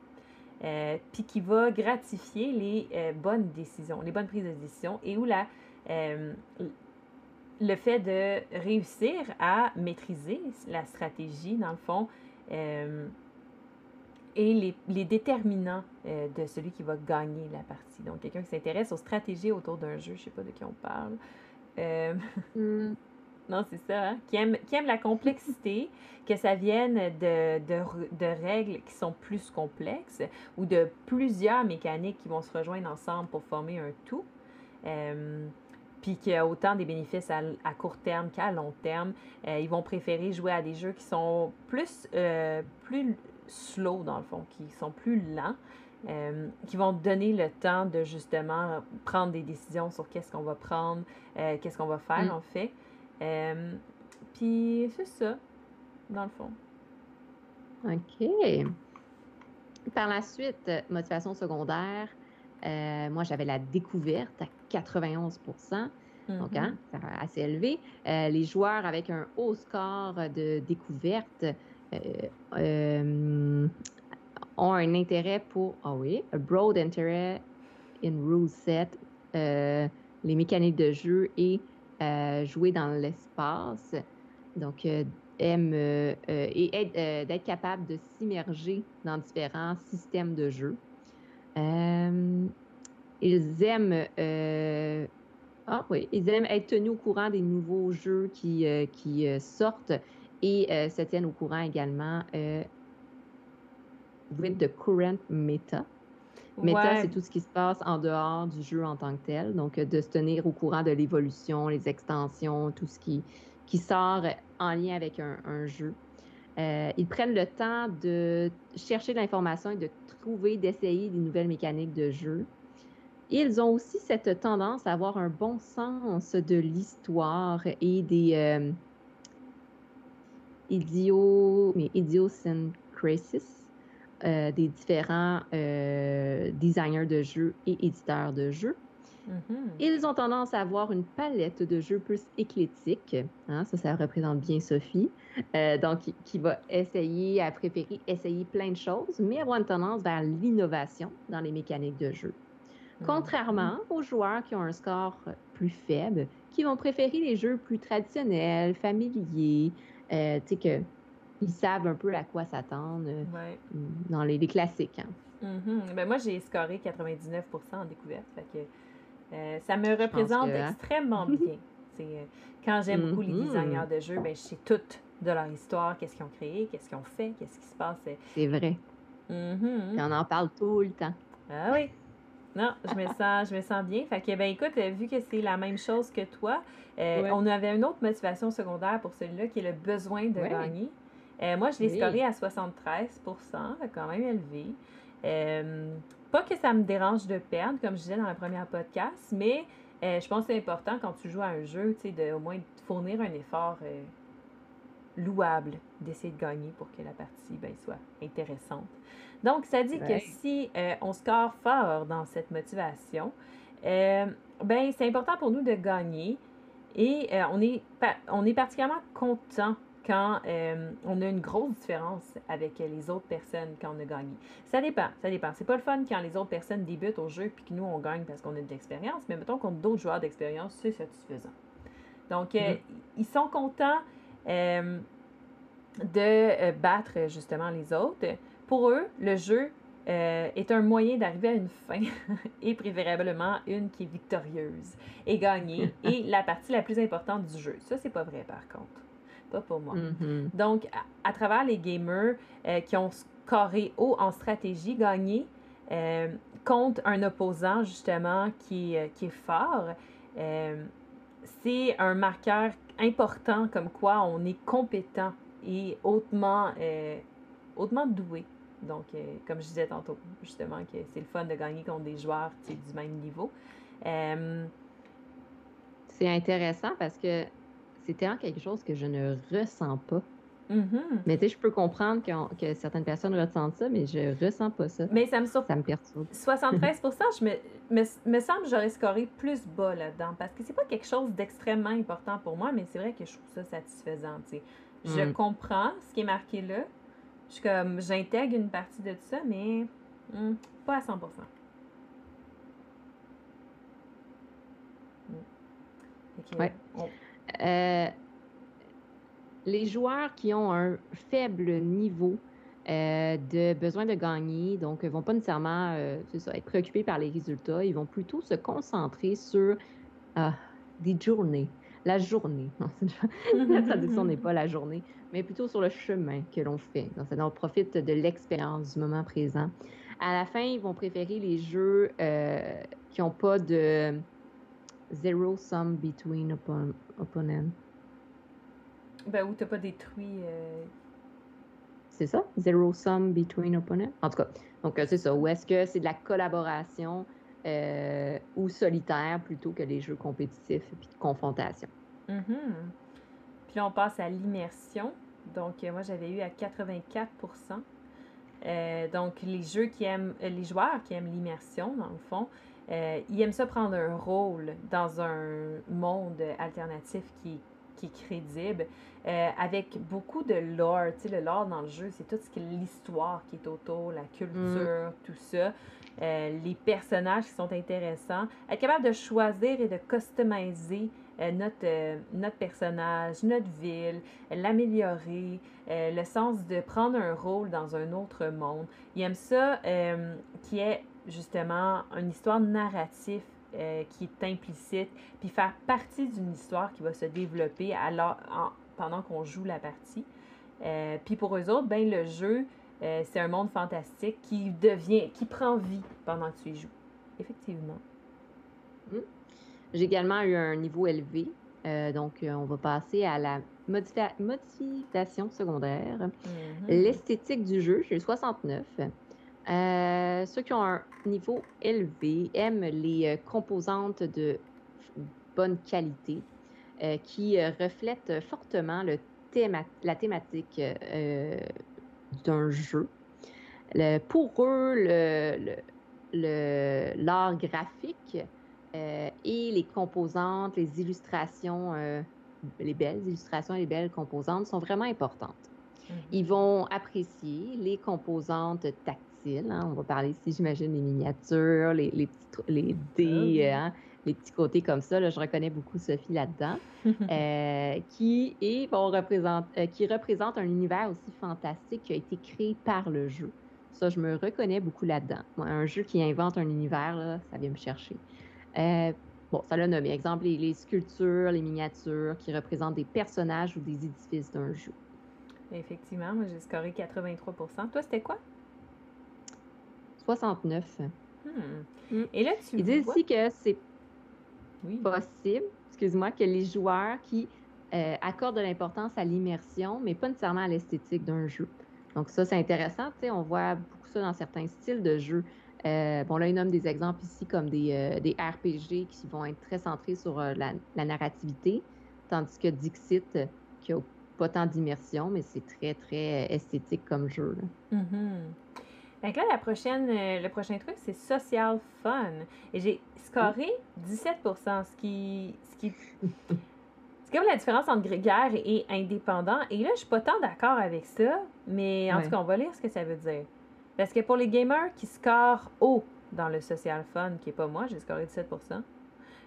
puis qui va gratifier les bonnes décisions, les bonnes prises de décision et où la euh, le fait de réussir à maîtriser la stratégie, dans le fond, euh, et les, les déterminants euh, de celui qui va gagner la partie. Donc, quelqu'un qui s'intéresse aux stratégies autour d'un jeu, je ne sais pas de qui on parle. Hmm. Non, c'est ça, hein? qui, aime, qui aime la complexité, que ça vienne de, de, de, règles qui sont plus complexes ou de plusieurs mécaniques qui vont se rejoindre ensemble pour former un tout puis qu'il y a autant des bénéfices à, court terme qu'à long terme. Euh, ils vont préférer jouer à des jeux qui sont plus, euh, plus slow, dans le fond, qui sont plus lents, euh, qui vont donner le temps de justement prendre des décisions sur qu'est-ce qu'on va prendre, qu'est-ce qu'on va faire, mm. en fait. puis c'est ça, dans le fond. OK. Par la suite, motivation secondaire, moi, j'avais la découverte à 91% donc, hein, mm-hmm. assez élevé. Euh, les joueurs avec un haut score de découverte euh, euh, ont un intérêt pour, ah oui, un broad intérêt in rule set, les mécaniques de jeu et jouer dans l'espace. Donc, aiment et d'être capable de s'immerger dans différents systèmes de jeu. Ils aiment, euh, ah oui, ils aiment être tenus au courant des nouveaux jeux qui, euh, qui euh, sortent et se tiennent au courant également with the current meta. Meta, c'est tout ce qui se passe en dehors du jeu en tant que tel. Donc, de se tenir au courant de l'évolution, les extensions, tout ce qui, qui sort en lien avec un, un jeu. ils prennent le temps de chercher de l'information et de trouver, d'essayer des nouvelles mécaniques de jeu. Ils ont aussi cette tendance à avoir un bon sens de l'histoire et des euh, idio, mais euh, des différents euh, designers de jeux et éditeurs de jeux. Mm-hmm. Ils ont tendance à avoir une palette de jeux plus éclectique. Hein, ça, ça représente bien Sophie. Euh, donc, qui va essayer, à préférer essayer plein de choses, mais avoir une tendance vers l'innovation dans les mécaniques de jeu. Contrairement aux joueurs qui ont un score plus faible, qui vont préférer les jeux plus traditionnels, familiers, euh, tu sais, que ils savent un peu à quoi s'attendre euh, dans les, classiques. Hein. Mm-hmm. ben moi, j'ai scoré 99% en découverte. Fait que, euh, ça me représente hein. extrêmement bien. Quand j'aime beaucoup les mm-hmm. designers de jeux, ben, je sais tout de leur histoire, qu'est-ce qu'ils ont créé, qu'est-ce qu'ils ont fait, qu'est-ce qui se passe. C'est vrai. Mm-hmm. on en parle tout le temps. Ah oui. Non, je me sens, je me sens bien. Fait que, ben écoute, vu que c'est la même chose que toi, euh, on avait une autre motivation secondaire pour celui-là qui est le besoin de gagner. Euh, moi, je l'ai scoré à 73% quand même élevé. Euh, pas que ça me dérange de perdre, comme je disais dans le premier podcast, mais je pense que c'est important quand tu joues à un jeu, tu sais, de au moins fournir un effort louable d'essayer de gagner pour que la partie ben, soit intéressante. Donc, ça dit que si euh, on score fort dans cette motivation, euh, ben, c'est important pour nous de gagner et euh, on, est on est particulièrement content quand on a une grosse différence avec les autres personnes quand on a gagné. Ça dépend, ça dépend. C'est pas le fun quand les autres personnes débutent au jeu puis que nous, on gagne parce qu'on a de l'expérience, mais mettons qu'on a d'autres joueurs d'expérience, c'est satisfaisant. Donc, mm-hmm. ils sont contents de battre justement les autres. Pour eux, le jeu euh, est un moyen d'arriver à une fin et préférablement une qui est victorieuse et gagnée et la partie la plus importante du jeu. Ça, c'est pas vrai par contre. pas pour moi. Mhm. Donc, à, à travers les gamers euh, qui ont scoré haut en stratégie, gagné euh, contre un opposant, justement, qui, qui est fort, c'est un marqueur important comme quoi on est compétent et hautement, hautement doué. Donc, euh, comme je disais tantôt, justement, que c'est le fun de gagner contre des joueurs du même niveau. Euh, C'est intéressant parce que c'est tellement quelque chose que je ne ressens pas. mhm. Mais tu sais, je peux comprendre que certaines personnes ressentent ça, mais je ressens pas ça. Mais ça me surprend. Ça me perturbe. 73% je me, me, me semble que j'aurais scoré plus bas là-dedans parce que c'est pas quelque chose d'extrêmement important pour moi, mais c'est vrai que je trouve ça satisfaisant. Je Mm. comprends ce qui est marqué là. Je suis comme, j'intègre une partie de ça, mais hmm, pas à 100 Mm. Fait que, Ouais. on- Euh, les joueurs qui ont un faible niveau euh, de besoin de gagner, donc ne vont pas nécessairement euh, ça, être préoccupés par les résultats, ils vont plutôt se concentrer sur ah, des journées, la journée. La traduction n'est pas la journée, mais plutôt sur le chemin que l'on fait. Donc, on profite de l'expérience du moment présent. À la fin, ils vont préférer les jeux euh, qui n'ont pas de zero sum between oppo- opponents. Ben, où t'as pas détruit. euh, C'est ça? Zero sum between opponents? En tout cas, donc euh, c'est ça. Ou est-ce que c'est de la collaboration euh, ou solitaire plutôt que les jeux compétitifs et de confrontation? Mhm. Puis là, on passe à l'immersion. Donc, euh, moi, j'avais eu à 84% Euh, Donc, les jeux qui aiment, euh, les joueurs qui aiment l'immersion, dans le fond, euh, ils aiment ça prendre un rôle dans un monde alternatif qui, qui est crédible, euh, avec beaucoup de lore. Tu sais, le lore dans le jeu, c'est tout ce qui est l'histoire qui est autour, la culture, tout ça. Les personnages qui sont intéressants. Être capable de choisir et de customiser notre, euh, notre personnage, notre ville, euh, l'améliorer, euh, le sens de prendre un rôle dans un autre monde. Il aime ça euh, qui est justement une histoire narrative euh, qui est implicite, puis faire partie d'une histoire qui va se développer alors, en- pendant qu'on joue la partie. Euh, puis pour eux autres, ben, le jeu, euh, c'est un monde fantastique qui devient, qui prend vie pendant que tu y joues. Effectivement. J'ai également eu un niveau élevé. euh, donc, euh, on va passer à la modifi- modification secondaire. Mhm. L'esthétique du jeu, j'ai eu 69. Euh, ceux qui ont un niveau élevé aiment les composantes de bonne qualité qui reflètent fortement le théma- la thématique d'un jeu. Le- pour eux, le- le- le- l'art graphique et les composantes, les illustrations, euh, les belles illustrations et les belles composantes sont vraiment importantes. Mhm. Ils vont apprécier les composantes tactiles. hein. On va parler ici, j'imagine, des miniatures, les, les, petits, les dés, Ah hein, les petits côtés comme ça. là. je reconnais beaucoup Sophie là-dedans. euh, qui, et vont représente, euh, qui représente un univers aussi fantastique qui a été créé par le jeu. Ça, je me reconnais beaucoup là-dedans. Un jeu qui invente un univers, là, ça vient me chercher. Euh, bon, ça l'a nommé. Exemple, les, les sculptures, les miniatures qui représentent des personnages ou des édifices d'un jeu. Effectivement, moi j'ai scoré 83% Toi, c'était quoi? 69. Hmm. Mm. Et là, tu Ils disent vois... ici que c'est Oui. possible, excuse-moi, que les joueurs qui euh, accordent de l'importance à l'immersion, mais pas nécessairement à l'esthétique d'un jeu. Donc ça, c'est intéressant. tu sais, On voit beaucoup ça dans certains styles de jeux. Euh, bon, là, il nomme des exemples ici comme des, euh, des RPG qui vont être très centrés sur euh, la, la narrativité, tandis que Dixit, qui a pas tant d'immersion, mais c'est très, très esthétique comme jeu. là. Fait que là, la prochaine, le prochain truc, c'est social fun. Et j'ai scoré 17 ce qui. Ce qui... C'est comme la différence entre grégaire et indépendant. Et là, je suis pas tant d'accord avec ça, mais en Ouais. tout cas, on va lire ce que ça veut dire. Parce que pour les gamers qui scorent haut dans le social fun, qui est pas moi, j'ai scoré 17%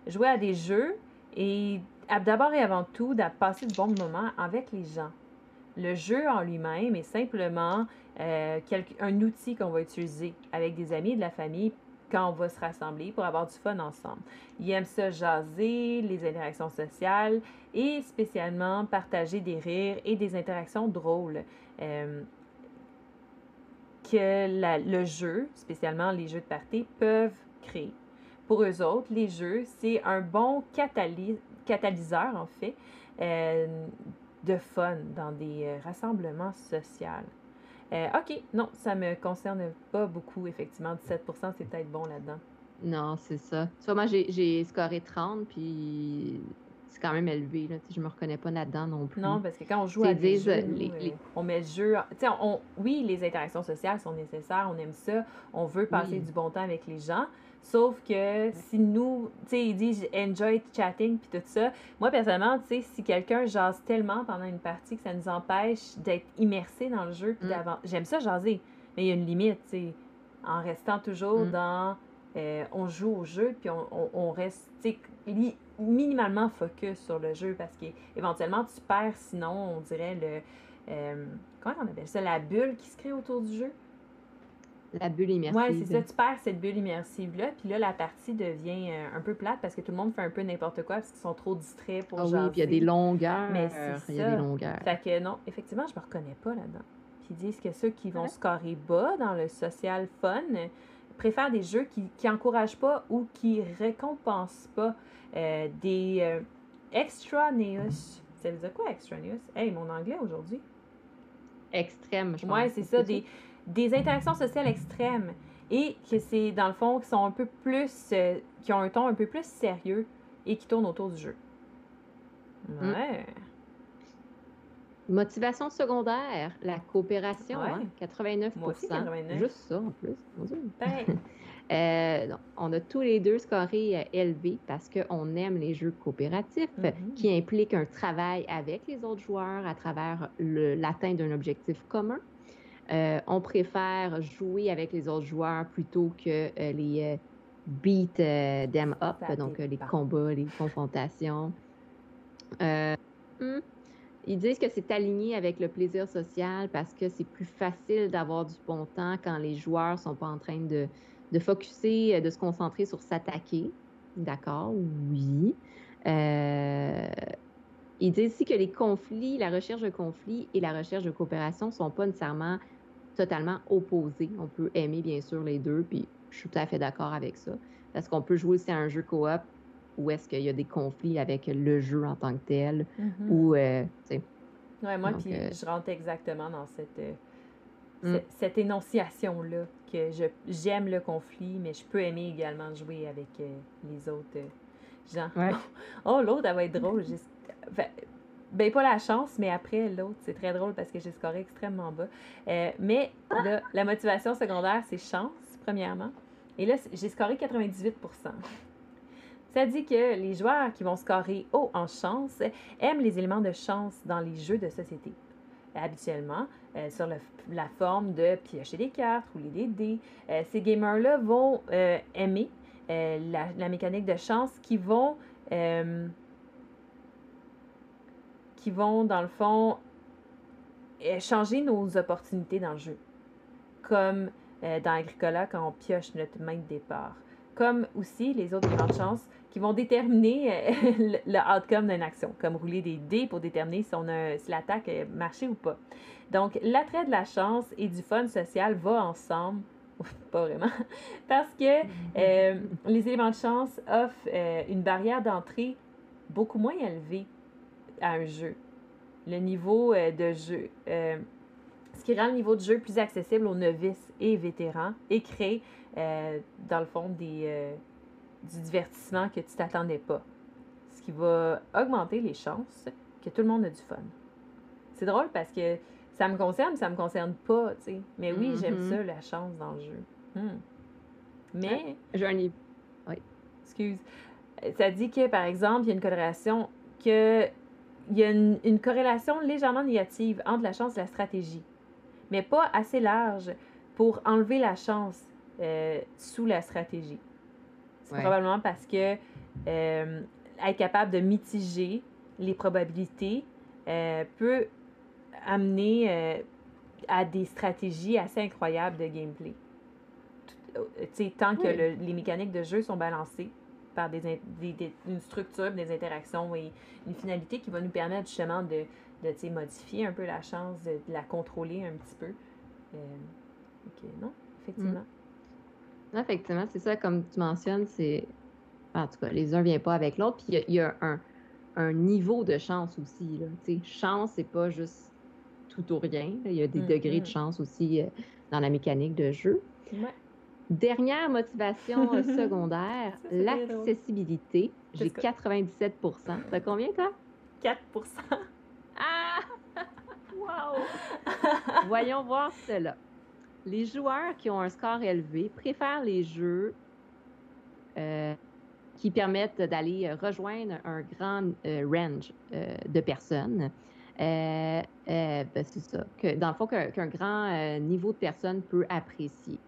jouer à des jeux et d'abord et avant tout, de passer de bons moments avec les gens. Le jeu en lui-même est simplement euh, un outil qu'on va utiliser avec des amis et de la famille quand on va se rassembler pour avoir du fun ensemble. Ils aiment ça jaser, les interactions sociales, et spécialement partager des rires et des interactions drôles. Euh, que le jeu, spécialement les jeux de party, peuvent créer. Pour eux autres, les jeux, c'est un bon catalyseur, en fait, euh, de fun dans des euh, rassemblements sociaux. Euh, OK, non, ça me concerne pas beaucoup, effectivement. 17% c'est peut-être bon là-dedans. Non, c'est ça. Tu vois, moi, j'ai scoré 30, puis c'est quand même élevé. Là. Je me reconnais pas là-dedans non plus. Non, parce que quand on joue à des jeux, euh, on met le jeu... On, oui, les interactions sociales sont nécessaires, on aime ça, on veut passer du bon temps avec les gens, Sauf que si nous, tu sais, il dit enjoy chatting puis tout ça. Moi, personnellement, tu sais, si quelqu'un jase tellement pendant une partie que ça nous empêche d'être immersé dans le jeu, puis mm. J'aime ça jaser, mais il y a une limite, tu sais. En restant toujours mm. dans. Euh, on joue au jeu, puis on, on, reste, tu sais, minimalement focus sur le jeu parce qu'éventuellement, tu perds, sinon, on dirait le. Euh, comment on appelle ça La bulle qui se crée autour du jeu? La bulle immersive. Oui, c'est ça. Tu perds cette bulle immersive-là. Puis là, la partie devient euh, un peu plate parce que tout le monde fait un peu n'importe quoi parce qu'ils sont trop distraits pour ah oui, puis il y a des longueurs. Mais Il y a des longueurs. Fait que non, effectivement, je me reconnais pas là-dedans. Puis ils disent que ceux qui vont scorer bas dans le social fun préfèrent des jeux qui, qui encouragent pas ou qui récompensent pas euh, des euh, extraneous. Ça veut dire quoi, extraneous? Hey, mon anglais aujourd'hui. Extrême, je pense. Oui, c'est ça. Des, des interactions sociales extrêmes et que c'est, dans le fond, qui sont un peu plus, euh, qui ont un ton un peu plus sérieux et qui tournent autour du jeu. Mm. Motivation secondaire, la coopération, 89%, hein, Juste ça en plus. Ben. euh, on a tous les deux scoré euh, élevé parce qu'on aime les jeux coopératifs mm-hmm. qui impliquent un travail avec les autres joueurs à travers l'atteinte d'un objectif commun. Euh, on préfère jouer avec les autres joueurs plutôt que euh, les beat them up, donc les combats, les confrontations. Hmm, ils disent que c'est aligné avec le plaisir social parce que c'est plus facile d'avoir du bon temps quand les joueurs sont pas en train de, de focuser, de se concentrer sur s'attaquer. D'accord, oui. ils disent aussi que les conflits, la recherche de conflits et la recherche de coopération ne sont pas nécessairement totalement opposés. On peut aimer, bien sûr, les deux, puis je suis tout à fait d'accord avec ça. Parce qu'on peut jouer aussi à un jeu coop où est-ce qu'il y a des conflits avec le jeu en tant que tel, mm-hmm. ou, euh, tu sais. Ouais, moi, puis euh, je rentre exactement dans cette, euh, mm. cette énonciation-là, que j'aime le conflit, mais je peux aimer également jouer avec les autres gens. oh, l'autre, elle va être drôle. Ben, pas la chance, mais après, l'autre, c'est très drôle parce que j'ai scoré extrêmement bas. Mais là, la motivation secondaire, c'est chance, premièrement. Et là, j'ai scoré 98 Ça dit que les joueurs qui vont scorer haut en chance aiment les éléments de chance dans les jeux de société. Habituellement, euh, sur la forme de piocher des cartes, rouler des dés, euh, ces gamers-là vont aimer la, mécanique de chance qui vont qui vont, dans le fond, euh, changer nos opportunités dans le jeu. Comme euh, dans Agricola, quand on pioche notre main de départ. Comme aussi les autres grandes chances qui vont déterminer euh, le, outcome d'une action, comme rouler des dés pour déterminer si, si l'attaque a marché ou pas. Donc, l'attrait de la chance et du fun social va ensemble pas vraiment, parce que les éléments de chance offrent une barrière d'entrée beaucoup moins élevée à un jeu. Le niveau euh, de jeu. Euh, ce qui rend le niveau de jeu plus accessible aux novices et vétérans et crée, euh, dans le fond, des, du divertissement que tu t'attendais pas. Ce qui va augmenter les chances que tout le monde a du fun. C'est drôle parce que ça me concerne, ça me concerne pas, tu sais. Mais oui, j'aime mm-hmm. ça, la chance dans le jeu. Hmm. Mais. J'ai un Oui. Excuse. Ça dit que, par exemple, il y a une corrélation que il y a une, corrélation légèrement négative entre la chance et la stratégie, mais pas assez large pour enlever la chance euh, sous la stratégie. Probablement parce que euh, être capable de mitiger les probabilités euh, peut amener à des stratégies assez incroyables de gameplay. tant que les mécaniques de jeu sont balancées, par des, une structure, des interactions et une finalité qui va nous permettre justement de, de modifier un peu la chance, de, la contrôler un petit peu. Euh, ok, non, effectivement. Mm. Effectivement, c'est ça, comme tu mentionnes, c'est. En tout cas, les uns ne viennent pas avec l'autre. Puis il y, a, un, un, niveau de chance aussi. Là. chance, c'est pas juste tout ou rien. Il y a des mm, degrés de chance aussi euh, dans la mécanique de jeu. Dernière motivation euh, secondaire, l'accessibilité. J'ai 97% T'as combien, toi? 4% Ah! wow! Voyons voir cela. Les joueurs qui ont un score élevé préfèrent les jeux euh, qui permettent d'aller rejoindre un grand range de personnes. Ben, c'est ça. Que, dans le fond, qu'un grand niveau de personnes peut apprécier.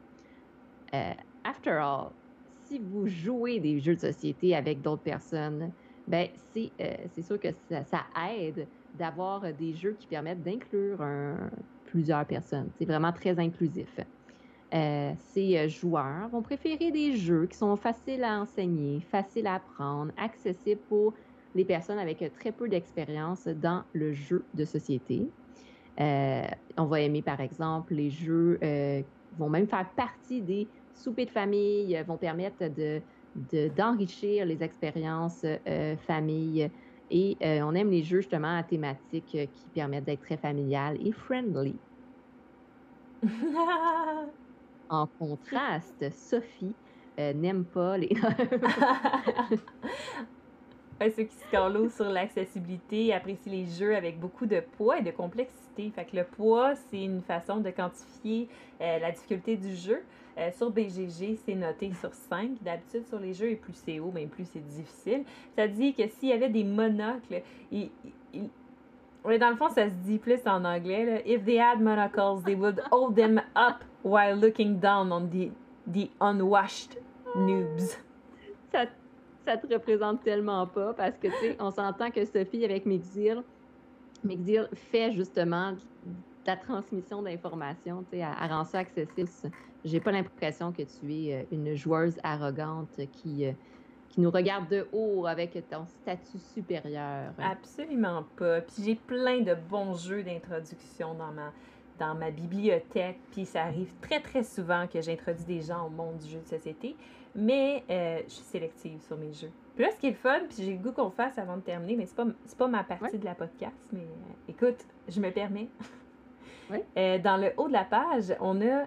Euh, after all, si vous jouez des jeux de société avec d'autres personnes, ben c'est euh, sûr que ça, aide d'avoir des jeux qui permettent d'inclure plusieurs personnes. C'est vraiment très inclusif. Euh, ces joueurs vont préférer des jeux qui sont faciles à enseigner, faciles à apprendre, accessibles pour les personnes avec très peu d'expérience dans le jeu de société. on va aimer, par exemple, les jeux vont même faire partie des soupers de famille, euh, vont permettre de, d'enrichir les expériences euh, famille. Et euh, on aime les jeux justement à thématique qui permettent d'être très familial et friendly. en contraste, Sophie n'aime pas les. ceux qui se sur l'accessibilité apprécient les jeux avec beaucoup de poids et de complexité. Fait que le poids, c'est une façon de quantifier la difficulté du jeu. Euh, sur BGG, c'est noté sur 5. D'habitude, sur les jeux, et plus c'est haut, mais plus c'est difficile. Ça dit que s'il y avait des monocles, il, dans le fond, ça se dit plus en anglais. Là. If they had monocles, they would hold them up while looking down on the, the unwashed noobs. Ça, ça te représente tellement pas parce que, tu sais, on s'entend que Sophie, avec Mexil, Mexil fait justement la transmission d'informations, tu sais, elle, rend ça accessible j'ai pas l'impression que tu es euh, une joueuse arrogante qui, euh, qui nous regarde de haut avec ton statut supérieur. Absolument pas. Puis j'ai plein de bons jeux d'introduction dans ma, dans ma bibliothèque. Puis ça arrive très, très souvent que j'introduis des gens au monde du jeu de société. Mais euh, je suis sélective sur mes jeux. Puis là, ce qui est le fun, puis j'ai le goût qu'on fasse avant de terminer, mais c'est pas, pas ma partie de la podcast, mais écoute, je me permets. dans le haut de la page, on a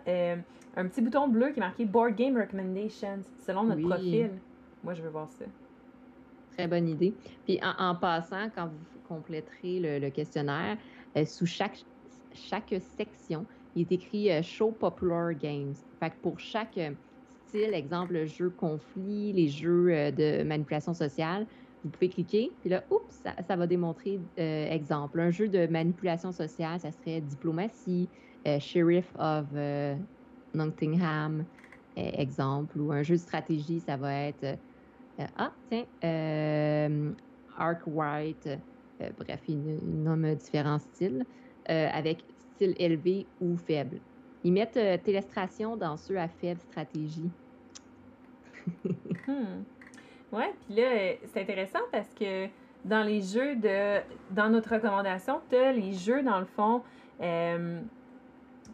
un petit bouton bleu qui est marqué Board Game Recommendations selon notre profil. Moi, je veux voir ça. Très bonne idée. Puis en, passant, quand vous compléterez le, questionnaire, euh, sous chaque, chaque section, il est écrit euh, Show Popular Games. Fait que pour chaque euh, style, exemple, le jeu conflit, les jeux de manipulation sociale, vous pouvez cliquer, puis là, oups, ça, va démontrer, exemple, un jeu de manipulation sociale, ça serait diplomatie, Sheriff of Nottingham, euh, exemple, ou un jeu de stratégie, ça va être euh, ah, tiens, euh, bref, il, nomme différents styles, avec style élevé ou faible. Ils mettent télestration dans ceux à faible stratégie. hmm. Ouais, puis là, c'est intéressant parce que dans les jeux de. Dans notre recommandation, tu as les jeux, dans le fond,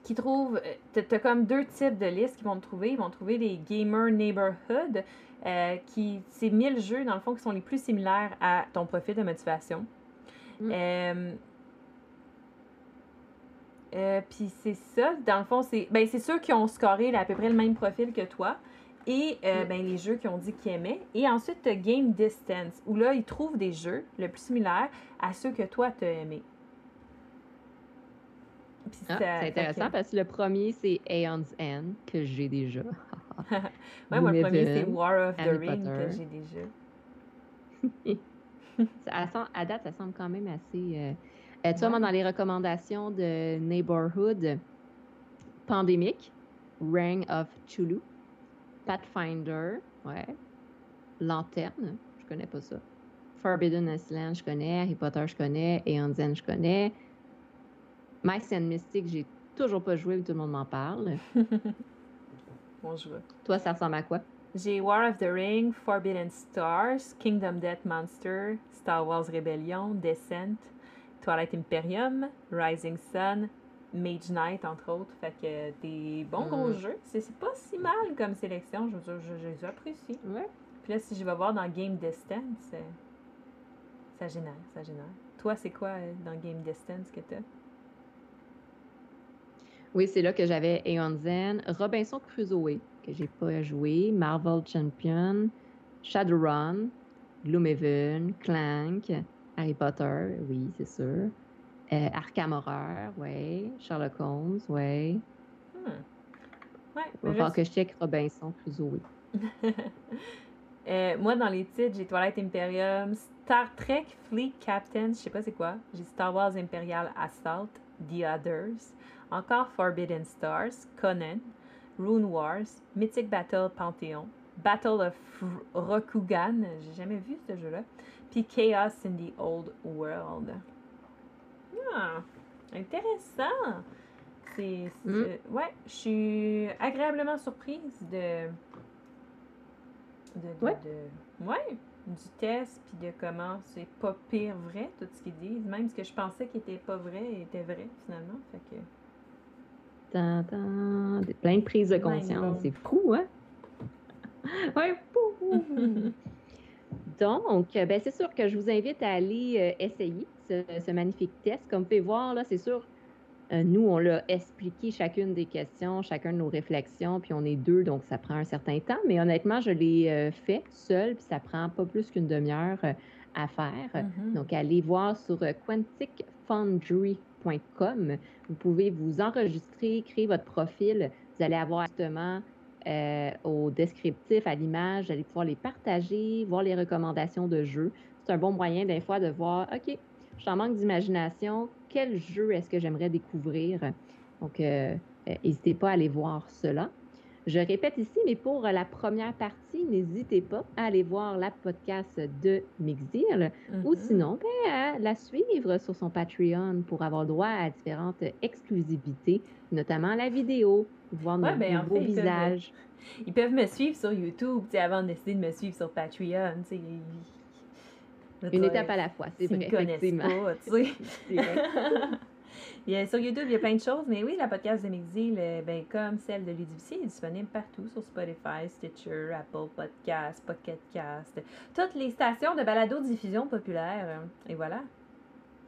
qui trouvent. Euh, tu as comme deux types de listes qu'ils vont trouver. Ils vont trouver les Gamer Neighborhood, euh, qui c'est 1000 jeux, dans le fond, qui sont les plus similaires à ton profil de motivation. Mm. Euh, puis c'est ça, dans le fond, c'est ben, ceux qui ont scoré à peu près le même profil que toi. Et mm. ben, les jeux qui ont dit qu'ils aimaient. Et ensuite, Game Distance, où là, ils trouvent des jeux le plus similaires à ceux que toi, tu as aimés. Ah, c'est intéressant parce que le premier, c'est Aeon's End, que j'ai déjà. ouais, moi, le premier, c'est War of the Ring, que j'ai déjà. à, date, ça semble quand même assez. Euh... euh tu vois, moi, dans les recommandations de Neighborhood, Pandemic, Ring of Chulu, Pathfinder, ouais, Lanterne, je connais pas ça. Forbidden Island, je connais. Harry Potter, je connais. Aeon's End, je connais. Mice and Mystic, j'ai toujours pas joué, mais tout le monde m'en parle. bon joueur. Toi, ça ressemble à quoi? J'ai War of the Ring, Forbidden Stars, Kingdom Death Monster, Star Wars Rebellion, Descent, Twilight Imperium, Rising Sun, Mage Knight, entre autres. Fait que des bons gros mm. jeux. C'est pas si mal comme sélection. Je veux dire, je, les apprécie. Ouais. Puis là, si je vais voir dans Game Distance, ça génère, ça génère. Toi, c'est quoi euh, dans Game Distance que t'as? Oui, c'est là que j'avais Aeon Zen, Robinson Crusoe, que j'ai pas joué, Marvel Champion, Shadowrun, Gloomhaven, Clank, Harry Potter, oui, c'est sûr. Euh, Arkham Horror, oui. Sherlock Holmes, oui. Hmm. Ouais, Il va falloir que je check Robinson Crusoe. euh, moi, dans les titres, j'ai Twilight Imperium, Star Trek Fleet Captain, je sais pas c'est quoi. J'ai Star Wars Imperial Assault, The Others, encore Forbidden Stars, Conan, Rune Wars, Mythic Battle Pantheon, Battle of Rokugan, j'ai jamais vu ce jeu-là, puis Chaos in the Old World. Ah, intéressant! C'est. Mm. Ouais, je suis agréablement surprise de. De. ouais. ouais du test, puis de comment c'est pas pire vrai, tout ce qu'ils disent. Même ce que je pensais qui était pas vrai était vrai, finalement. Fait que. Plein de prises de conscience. C'est fou, hein? ouais, fou! Donc, ben, c'est sûr que je vous invite à aller euh, essayer ce, magnifique test. Comme vous pouvez voir, là, c'est sûr, euh, nous, on l'a expliqué chacune des questions, chacun de nos réflexions, puis on est deux, donc ça prend un certain temps. Mais honnêtement, je l'ai euh, fait seul, puis ça prend pas plus qu'une demi-heure à faire. Mm-hmm. Donc, allez voir sur quanticfoundry.com. Vous pouvez vous enregistrer, créer votre profil. Vous allez avoir justement euh, au descriptif, à l'image, allez pouvoir les partager, voir les recommandations de jeux. C'est un bon moyen des fois de voir, OK, je suis en manque d'imagination, quel jeu est-ce que j'aimerais découvrir? Donc, euh, euh, n'hésitez pas à aller voir cela. Je répète ici, mais pour la première partie, n'hésitez pas à aller voir la podcast de Mixdeal ou mm-hmm. sinon ben, à la suivre sur son Patreon pour avoir droit à différentes exclusivités, notamment la vidéo, voir nos, ben, beaux visages. Ils peuvent, me suivre sur YouTube avant de décider de me suivre sur Patreon. Une étape à la fois, c'est vrai. Effectivement. Pas, sur YouTube, il y a plein de choses, mais oui, la podcast de Mixil, ben, comme celle de Ludivici, est disponible partout sur Spotify, Stitcher, Apple Podcasts, Pocket Cast, toutes les stations de balado-diffusion populaire. Et voilà.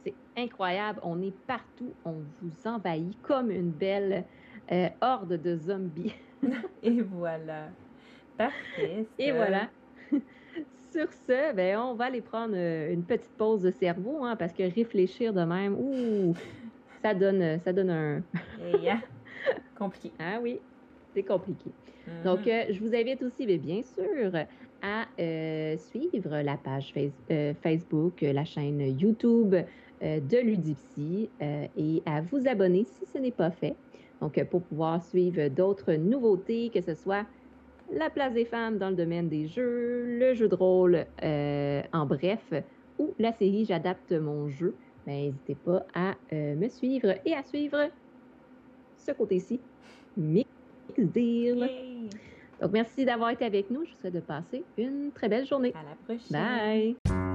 C'est incroyable. On est partout. On vous envahit comme une belle euh, horde de zombies. Et voilà. Parfait. Et voilà. Sur ce, ben, on va aller prendre euh, une petite pause de cerveau, hein, parce que réfléchir de même, ouh, ça donne, ça donne un. yeah. Compliqué. Ah oui, c'est compliqué. Mm-hmm. Donc, euh, je vous invite aussi, bien sûr, à suivre la page Facebook, la chaîne YouTube de Ludipsy et à vous abonner si ce n'est pas fait. Donc, pour pouvoir suivre d'autres nouveautés, que ce soit la place des femmes dans le domaine des jeux, le jeu de rôle euh, en bref, ou la série J'adapte mon jeu, ben, n'hésitez pas à euh, me suivre et à suivre ce côté-ci, Mix Deal. Donc, merci d'avoir été avec nous. Je vous souhaite de passer une très belle journée. À la prochaine. Bye.